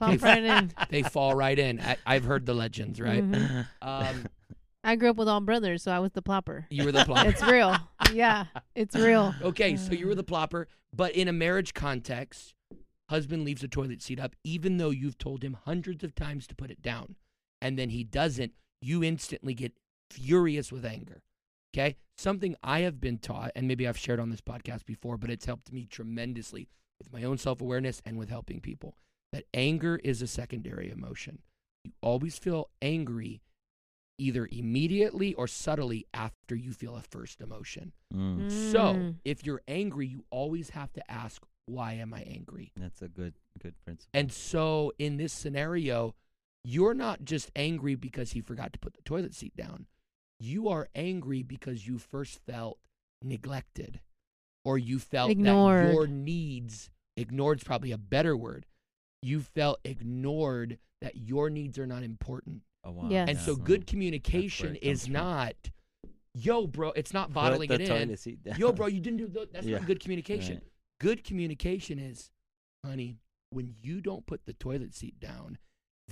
Right in. they fall right in. I, I've heard the legends, right? Mhm. Um, I grew up with all brothers, so I was the plopper. you were the plopper. It's real. Yeah, it's real. Okay, so you were the plopper, but in a marriage context, husband leaves the toilet seat up even though you've told him hundreds of times to put it down. And then he doesn't, you instantly get furious with anger. Okay? Something I have been taught, and maybe I've shared on this podcast before, but it's helped me tremendously with my own self awareness and with helping people that anger is a secondary emotion. You always feel angry either immediately or subtly after you feel a first emotion. Mm. So, Mm. if you're angry, you always have to ask, why am I angry? That's a good good principle. And so, in this scenario, you're not just angry because he forgot to put the toilet seat down. You are angry because you first felt neglected or you felt that Ignored. your needs, ignored's probably a better word. You felt ignored that your needs are not important. oh, wow. Yes. And Yeah. so, good communication where it comes is from. not, yo, bro, it's not bottling it in. toilet seat down. Yo, bro, you didn't do the, that's Yeah, not good communication. right. Good communication is, honey, when you don't put the toilet seat down,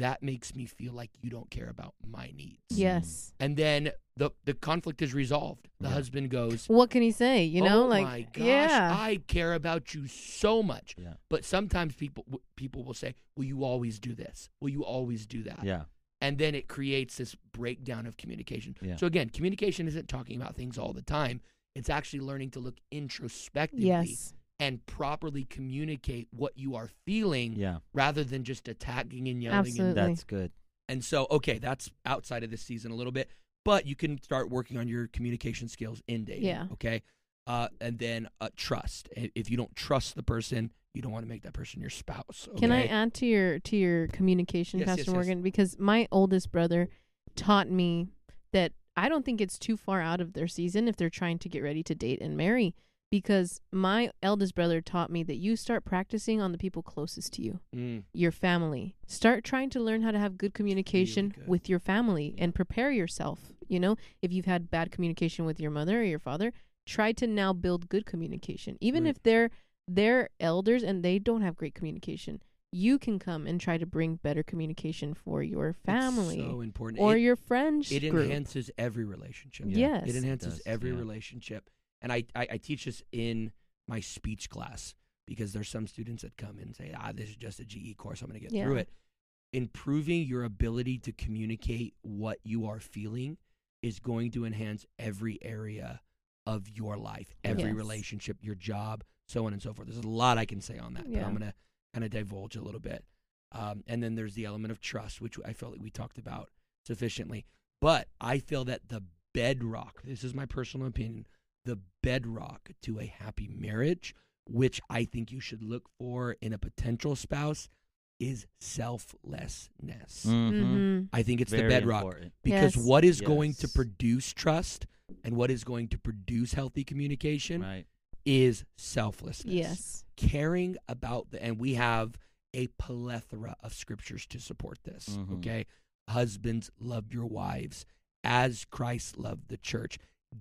that makes me feel like you don't care about my needs. Yes. And then the the conflict is resolved. The Yeah. husband goes, What can he say? You know, oh like my gosh, yeah, I care about you so much. Yeah. But sometimes people people will say, "Will you always do this? Will you always do that?" Yeah. and then it creates this breakdown of communication. Yeah. So again, communication isn't talking about things all the time. It's actually learning to look introspectively yes, and properly communicate what you are feeling Yeah. rather than just attacking and yelling. Absolutely. And, That's good. and so, okay, that's outside of this season a little bit, but you can start working on your communication skills in dating. Yeah. Okay. Uh, and then uh, trust. If you don't trust the person, you don't want to make that person your spouse. Can I add to your to your communication, Yes, Pastor yes, yes. Morgan? Because my oldest brother taught me that I don't think it's too far out of their season if they're trying to get ready to date and marry. Because my eldest brother taught me that you start practicing on the people closest to you, Mm, your family. Start trying to learn how to have good communication good. with your family and prepare yourself. You know, if you've had bad communication with your mother or your father, try to now build good communication. Even Right. if they're they're elders and they don't have great communication, you can come and try to bring better communication for your it's family so important. or It- your friends it group. enhances every relationship. Yes. It enhances does, every yeah. relationship. And I, I, I teach this in my speech class because there's some students that come and say, ah, this is just a GE course. I'm going to get through it. Improving your ability to communicate what you are feeling is going to enhance every area of your life, every Yes. relationship, your job, so on and so forth. There's a lot I can say on that, but Yeah. I'm going to kind of divulge a little bit. Um, and then there's the element of trust, which I felt like we talked about sufficiently. But I feel that the bedrock, this is my personal opinion, the bedrock to a happy marriage, which I think you should look for in a potential spouse, is selflessness. Mhm. Mhm. I think it's Very the bedrock important. because Yes. what is going to produce trust and what is going to produce healthy communication Right. is selflessness Yes. caring about the and we have a plethora of scriptures to support this Mhm. okay husbands love your wives as christ loved the church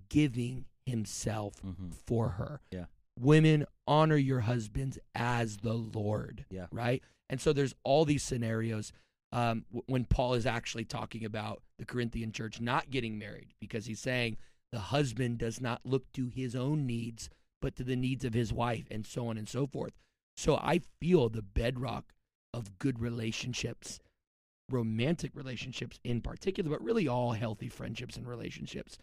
giving himself Mhm. for her Yeah. women honor your husbands as the lord Yeah. right and so there's all these scenarios um, w- when paul is actually talking about the corinthian church not getting married because he's saying the husband does not look to his own needs but to the needs of his wife and so on and so forth so i feel the bedrock of good relationships romantic relationships in particular but really all healthy friendships and relationships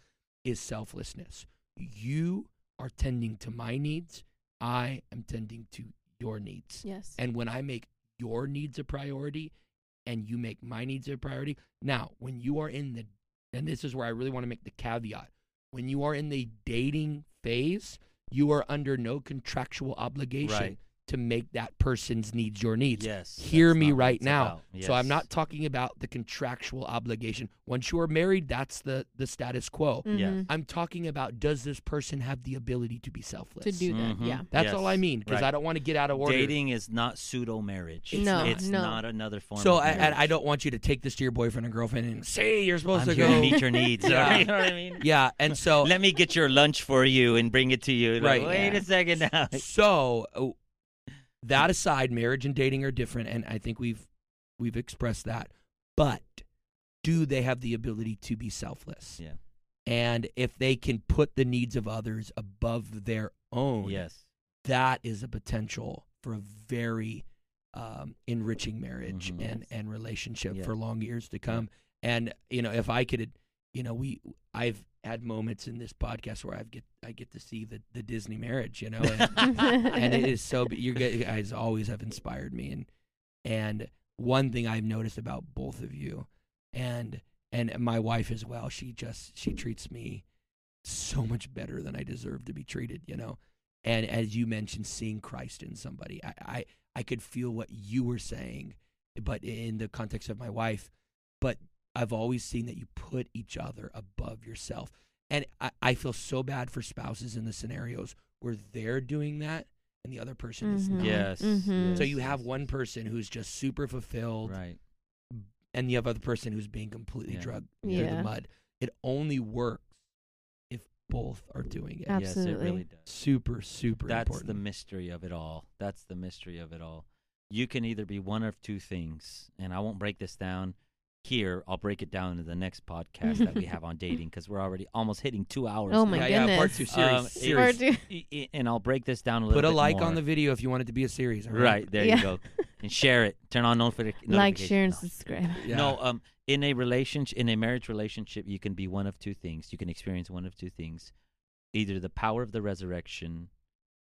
is selflessness you are tending to my needs i am tending to your needs Yes. and when I make your needs a priority and you make my needs a priority, now when you are in the, and this is where I really want to make the caveat, when you are in the dating phase, you are under no contractual obligation Right. To make that person's needs your needs. Yes. Hear me right now. about. So I'm not talking about the contractual obligation. Once you are married, that's the the status quo. Yeah. Mhm. I'm talking about does this person have the ability to be selfless? To do that, Mhm. yeah. That's all I mean because Right. I don't want to get out of order. Dating is not pseudo marriage. It's No, not. it's no. not another form. So of I, I don't want you to take this to your boyfriend and girlfriend and say you're supposed I'm to here go. to meet your needs. Yeah. You know what I mean? yeah, and so Let me get your lunch for you and bring it to you. Like, Right. Wait Yeah. a second now. so uh, that aside, marriage and dating are different, and I think we've we've expressed that. But do they have the ability to be selfless? Yeah. And if they can put the needs of others above their own, Yes. that is a potential for a very um, enriching marriage Mhm. and and relationship Yeah. for long years to come. And you know, if I could, you know, we I've had moments in this podcast where I get I get to see the the Disney marriage, you know, and, and it is so. You guys always have inspired me, and and one thing I've noticed about both of you, and and my wife as well, she just she treats me so much better than I deserve to be treated, you know. And as you mentioned, seeing Christ in somebody, I I, I could feel what you were saying, but in the context of my wife, but I've always seen that you put each other above yourself. And I, I feel so bad for spouses in the scenarios where they're doing that and the other person is Mhm. not. Yes. Mhm. So you have one person who's just super fulfilled Right. and you have other person who's being completely Yeah. drugged through Yeah. the mud. It only works if both are doing it. Absolutely. Yes, it really does. Super, super That's important. the mystery of it all. That's the mystery of it all. You can either be one of two things, and I won't break this down here. I'll break it down in the next podcast that we have on dating because we're already almost hitting two hours. Oh my yeah, yeah, part two series. Um, series. Part two. I- I- and I'll break this down a little Put a bit like more. on the video if you want it to be a series. Right there, Yeah. you go, and share it. Turn on notifi- notifications. like, share, and No. subscribe. Yeah. No, um, in a relationship, in a marriage relationship, you can be one of two things. You can experience one of two things: either the power of the resurrection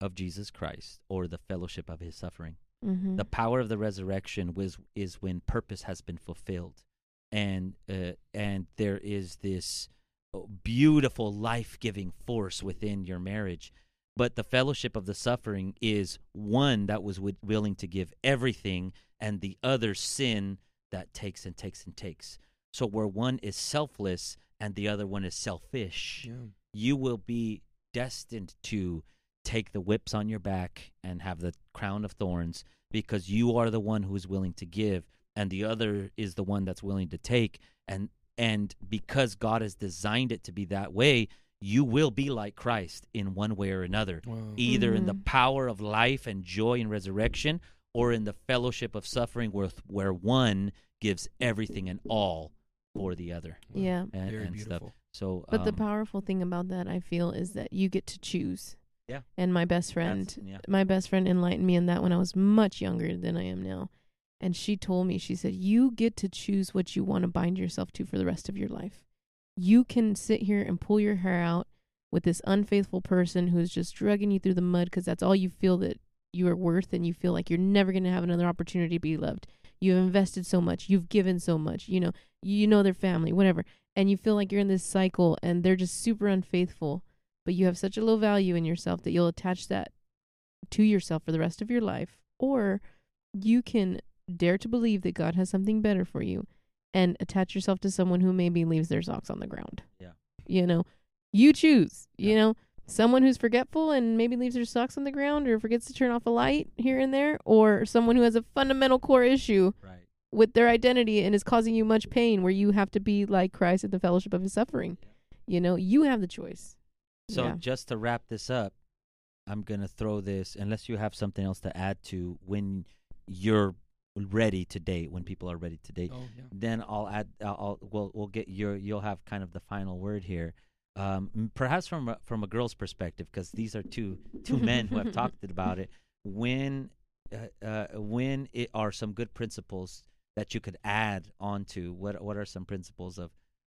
of Jesus Christ, or the fellowship of His suffering. Mm-hmm. The power of the resurrection was is when purpose has been fulfilled, and uh, and there is this uh, beautiful life giving force within your marriage. But the fellowship of the suffering is one that was wi- willing to give everything, and the other sin that takes and takes and takes. So where one is selfless and the other one is selfish, Yeah. you will be destined to take the whips on your back and have the crown of thorns because you are the one who's willing to give and the other is the one that's willing to take and and because God has designed it to be that way you will be like Christ in one way or another Wow. either in the Mhm. power of life and joy and resurrection or in the fellowship of suffering where where one gives everything and all for the other Wow. Yeah. and, Very and stuff beautiful. so But the um, powerful thing about that, I feel, is that you get to choose. Yeah. And my best friend, yeah. my best friend enlightened me in that when I was much younger than I am now. And she told me, she said, You get to choose what you want to bind yourself to for the rest of your life. You can sit here and pull your hair out with this unfaithful person who's just dragging you through the mud because that's all you feel that you are worth and you feel like you're never going to have another opportunity to be loved. You've invested so much, you've given so much, you know, you know their family, whatever. And you feel like you're in this cycle and they're just super unfaithful, but you have such a low value in yourself that you'll attach that to yourself for the rest of your life. Or you can dare to believe that God has something better for you and attach yourself to someone who maybe leaves their socks on the ground. Yeah. You know, you choose, you Yeah. know, someone who's forgetful and maybe leaves their socks on the ground or forgets to turn off a light here and there, or someone who has a fundamental core issue right with their identity and is causing you much pain where you have to be like Christ at the fellowship of his suffering. You know, you have the choice. So Yeah. just to wrap this up, I'm gonna throw this. Unless you have something else to add to when you're ready to date, when people are ready to date, Oh, yeah. then I'll add. I'll, I'll we'll we'll get your. You'll have kind of the final word here. Um, perhaps from a, from a girl's perspective, because these are two two men who have talked about it. When uh, uh, when it are some good principles that you could add onto what what are some principles of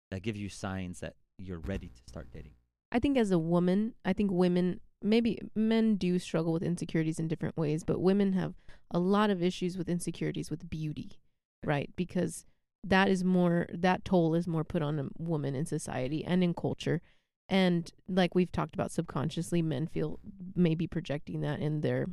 that give you signs that you're ready to start dating? I think as a woman, I think women, maybe men do struggle with insecurities in different ways, but women have a lot of issues with insecurities with beauty, right? Because that is more, that toll is more put on a woman in society and in culture. And like we've talked about subconsciously, men feel maybe projecting that in their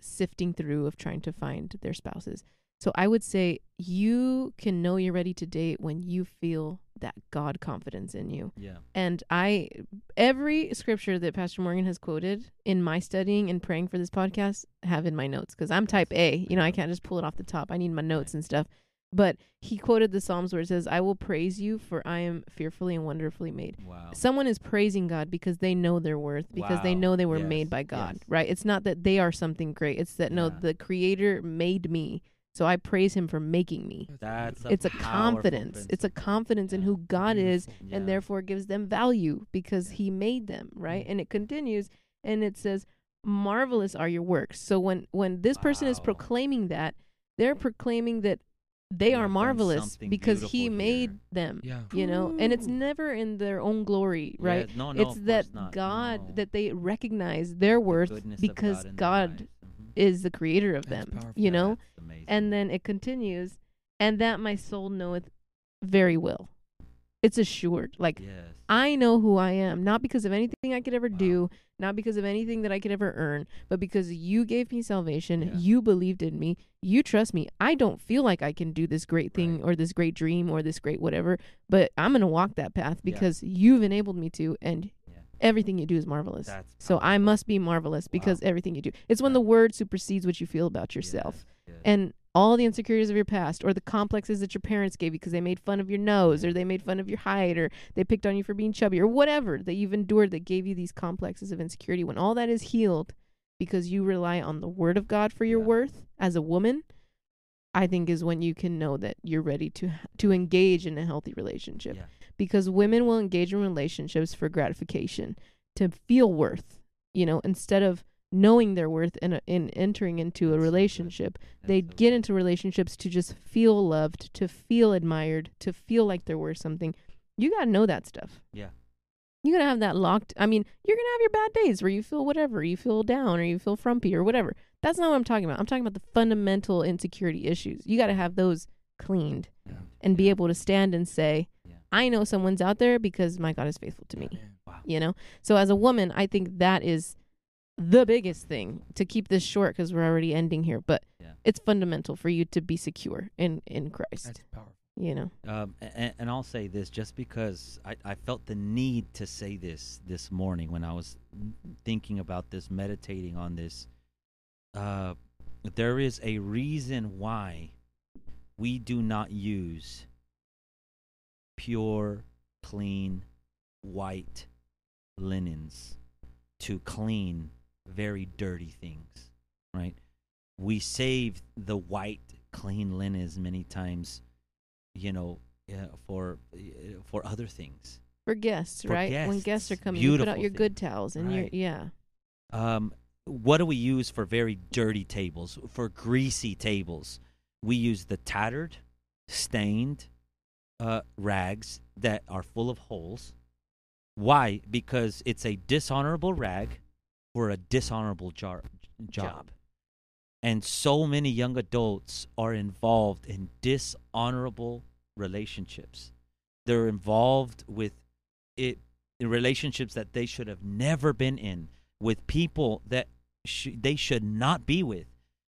sifting through of trying to find their spouses. So I would say you can know you're ready to date when you feel that God confidence in you. Yeah. And I, every scripture that Pastor Morgan has quoted in my studying and praying for this podcast, have in my notes because I'm type A. You know, I can't just pull it off the top. I need my notes and stuff. But he quoted the Psalms where it says, I will praise you for I am fearfully and wonderfully made. Wow. Someone is praising God because they know their worth, because they know they were Yes, made by God, yes. right? It's not that they are something great. It's that, no, the Creator made me. So I praise him for making me. That's it's a powerful confidence. It's a principle. confidence in who God is Yeah. and therefore gives them value because Yeah. he made them right Mhm. and it continues and it says marvelous are your works so when when this person is proclaiming that they're proclaiming that they You are marvelous because he beautiful made here. them Yeah. you know and it's never in their own glory right Yeah, no, no, it's that god No. that they recognize their worth goodness of because God, god lives. Is the creator of That's them powerful. you know and then it continues, and that my soul knoweth very well. It's assured. Like yes. I know who I am, not because of anything I could ever Wow. do, not because of anything that I could ever earn, but because you gave me salvation, Yeah. you believed in me, you trust me. I don't feel like I can do this great thing Right. or this great dream or this great whatever, but I'm going to walk that path Yeah. because you've enabled me to and Yeah. Everything you do is marvelous. That's so I must be marvelous because Wow. everything you do. It's when the word supersedes what you feel about yourself Yes, yes. and all the insecurities of your past or the complexes that your parents gave you because they made fun of your nose or they made fun of your height or they picked on you for being chubby or whatever that you've endured that gave you these complexes of insecurity when all that is healed because you rely on the word of God for your Yeah. worth as a woman I think is when you can know that you're ready to to engage in a healthy relationship Yeah. Because women will engage in relationships for gratification to feel worth you know instead of knowing their worth in a, uh, in entering into a That's so good. relationship they get into relationships to just feel loved, to feel admired, to feel like they're worth something. You got to know that stuff. Yeah. You're going to have that locked. I mean, you're going to have your bad days where you feel whatever, you feel down or you feel frumpy or whatever. That's not what I'm talking about. I'm talking about the fundamental insecurity issues. You got to have those cleaned Yeah. and be able to stand and say. I know someone's out there because my God is faithful to me. Wow. You know? So as a woman, I think that is the biggest thing to keep this short because we're already ending here. But Yeah. it's fundamental for you to be secure in in Christ. That's powerful. you know. Um, and, and I'll say this just because I, I felt the need to say this this morning when I was thinking about this, meditating on this. Uh, there is a reason why we do not use pure, clean, white linens to clean very dirty things, right? We save the white, clean linens many times you know, uh, for uh, for other things. For guests, For right? When guests. guests are coming, you put out your thing. good towels and your yeah. Um, what do we use for very dirty tables? For greasy tables, we use the tattered, stained uh, rags that are full of holes. Why? Because it's a dishonorable rag for a dishonorable jar- job. Job. And so many young adults are involved in dishonorable relationships. They're involved with it in relationships that they should have never been in with people that sh- they should not be with.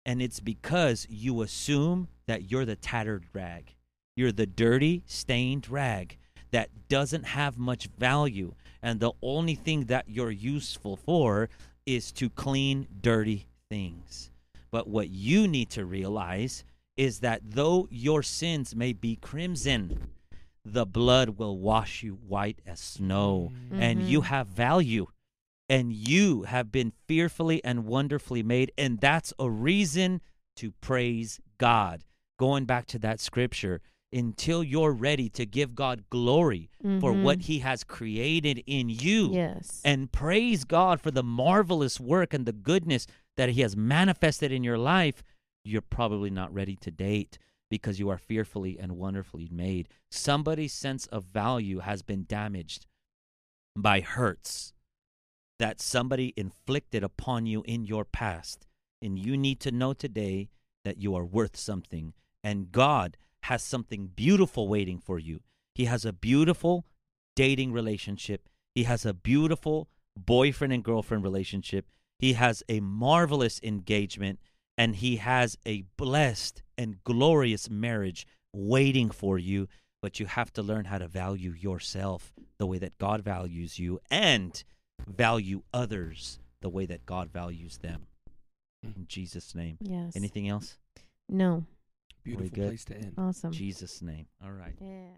And it's because you assume that you're the tattered rag. You're the dirty, stained rag that doesn't have much value. And the only thing that you're useful for is to clean dirty things. But what you need to realize is that though your sins may be crimson, the blood will wash you white as snow, and you Mhm. have value, and you have been fearfully and wonderfully made, and that's a reason to praise God. Going back to that scripture, until you're ready to give God glory for mm-hmm. what. He has created in you Yes. and praise God for the marvelous work and the goodness that He has manifested in your life, you're probably not ready to date because you are fearfully and wonderfully made. Somebody's sense of value has been damaged by hurts that somebody inflicted upon you in your past. And you need to know today that you are worth something. And God has something beautiful waiting for you. He has a beautiful dating relationship, He has a beautiful boyfriend and girlfriend relationship. He has a marvelous engagement and he has a blessed and glorious marriage waiting for you. But you have to learn how to value yourself the way that God values you and value others the way that God values them. Mm. In Jesus' name. Yes. Anything else? No. Beautiful good? place to end. Awesome. Jesus' name. All right. Yeah.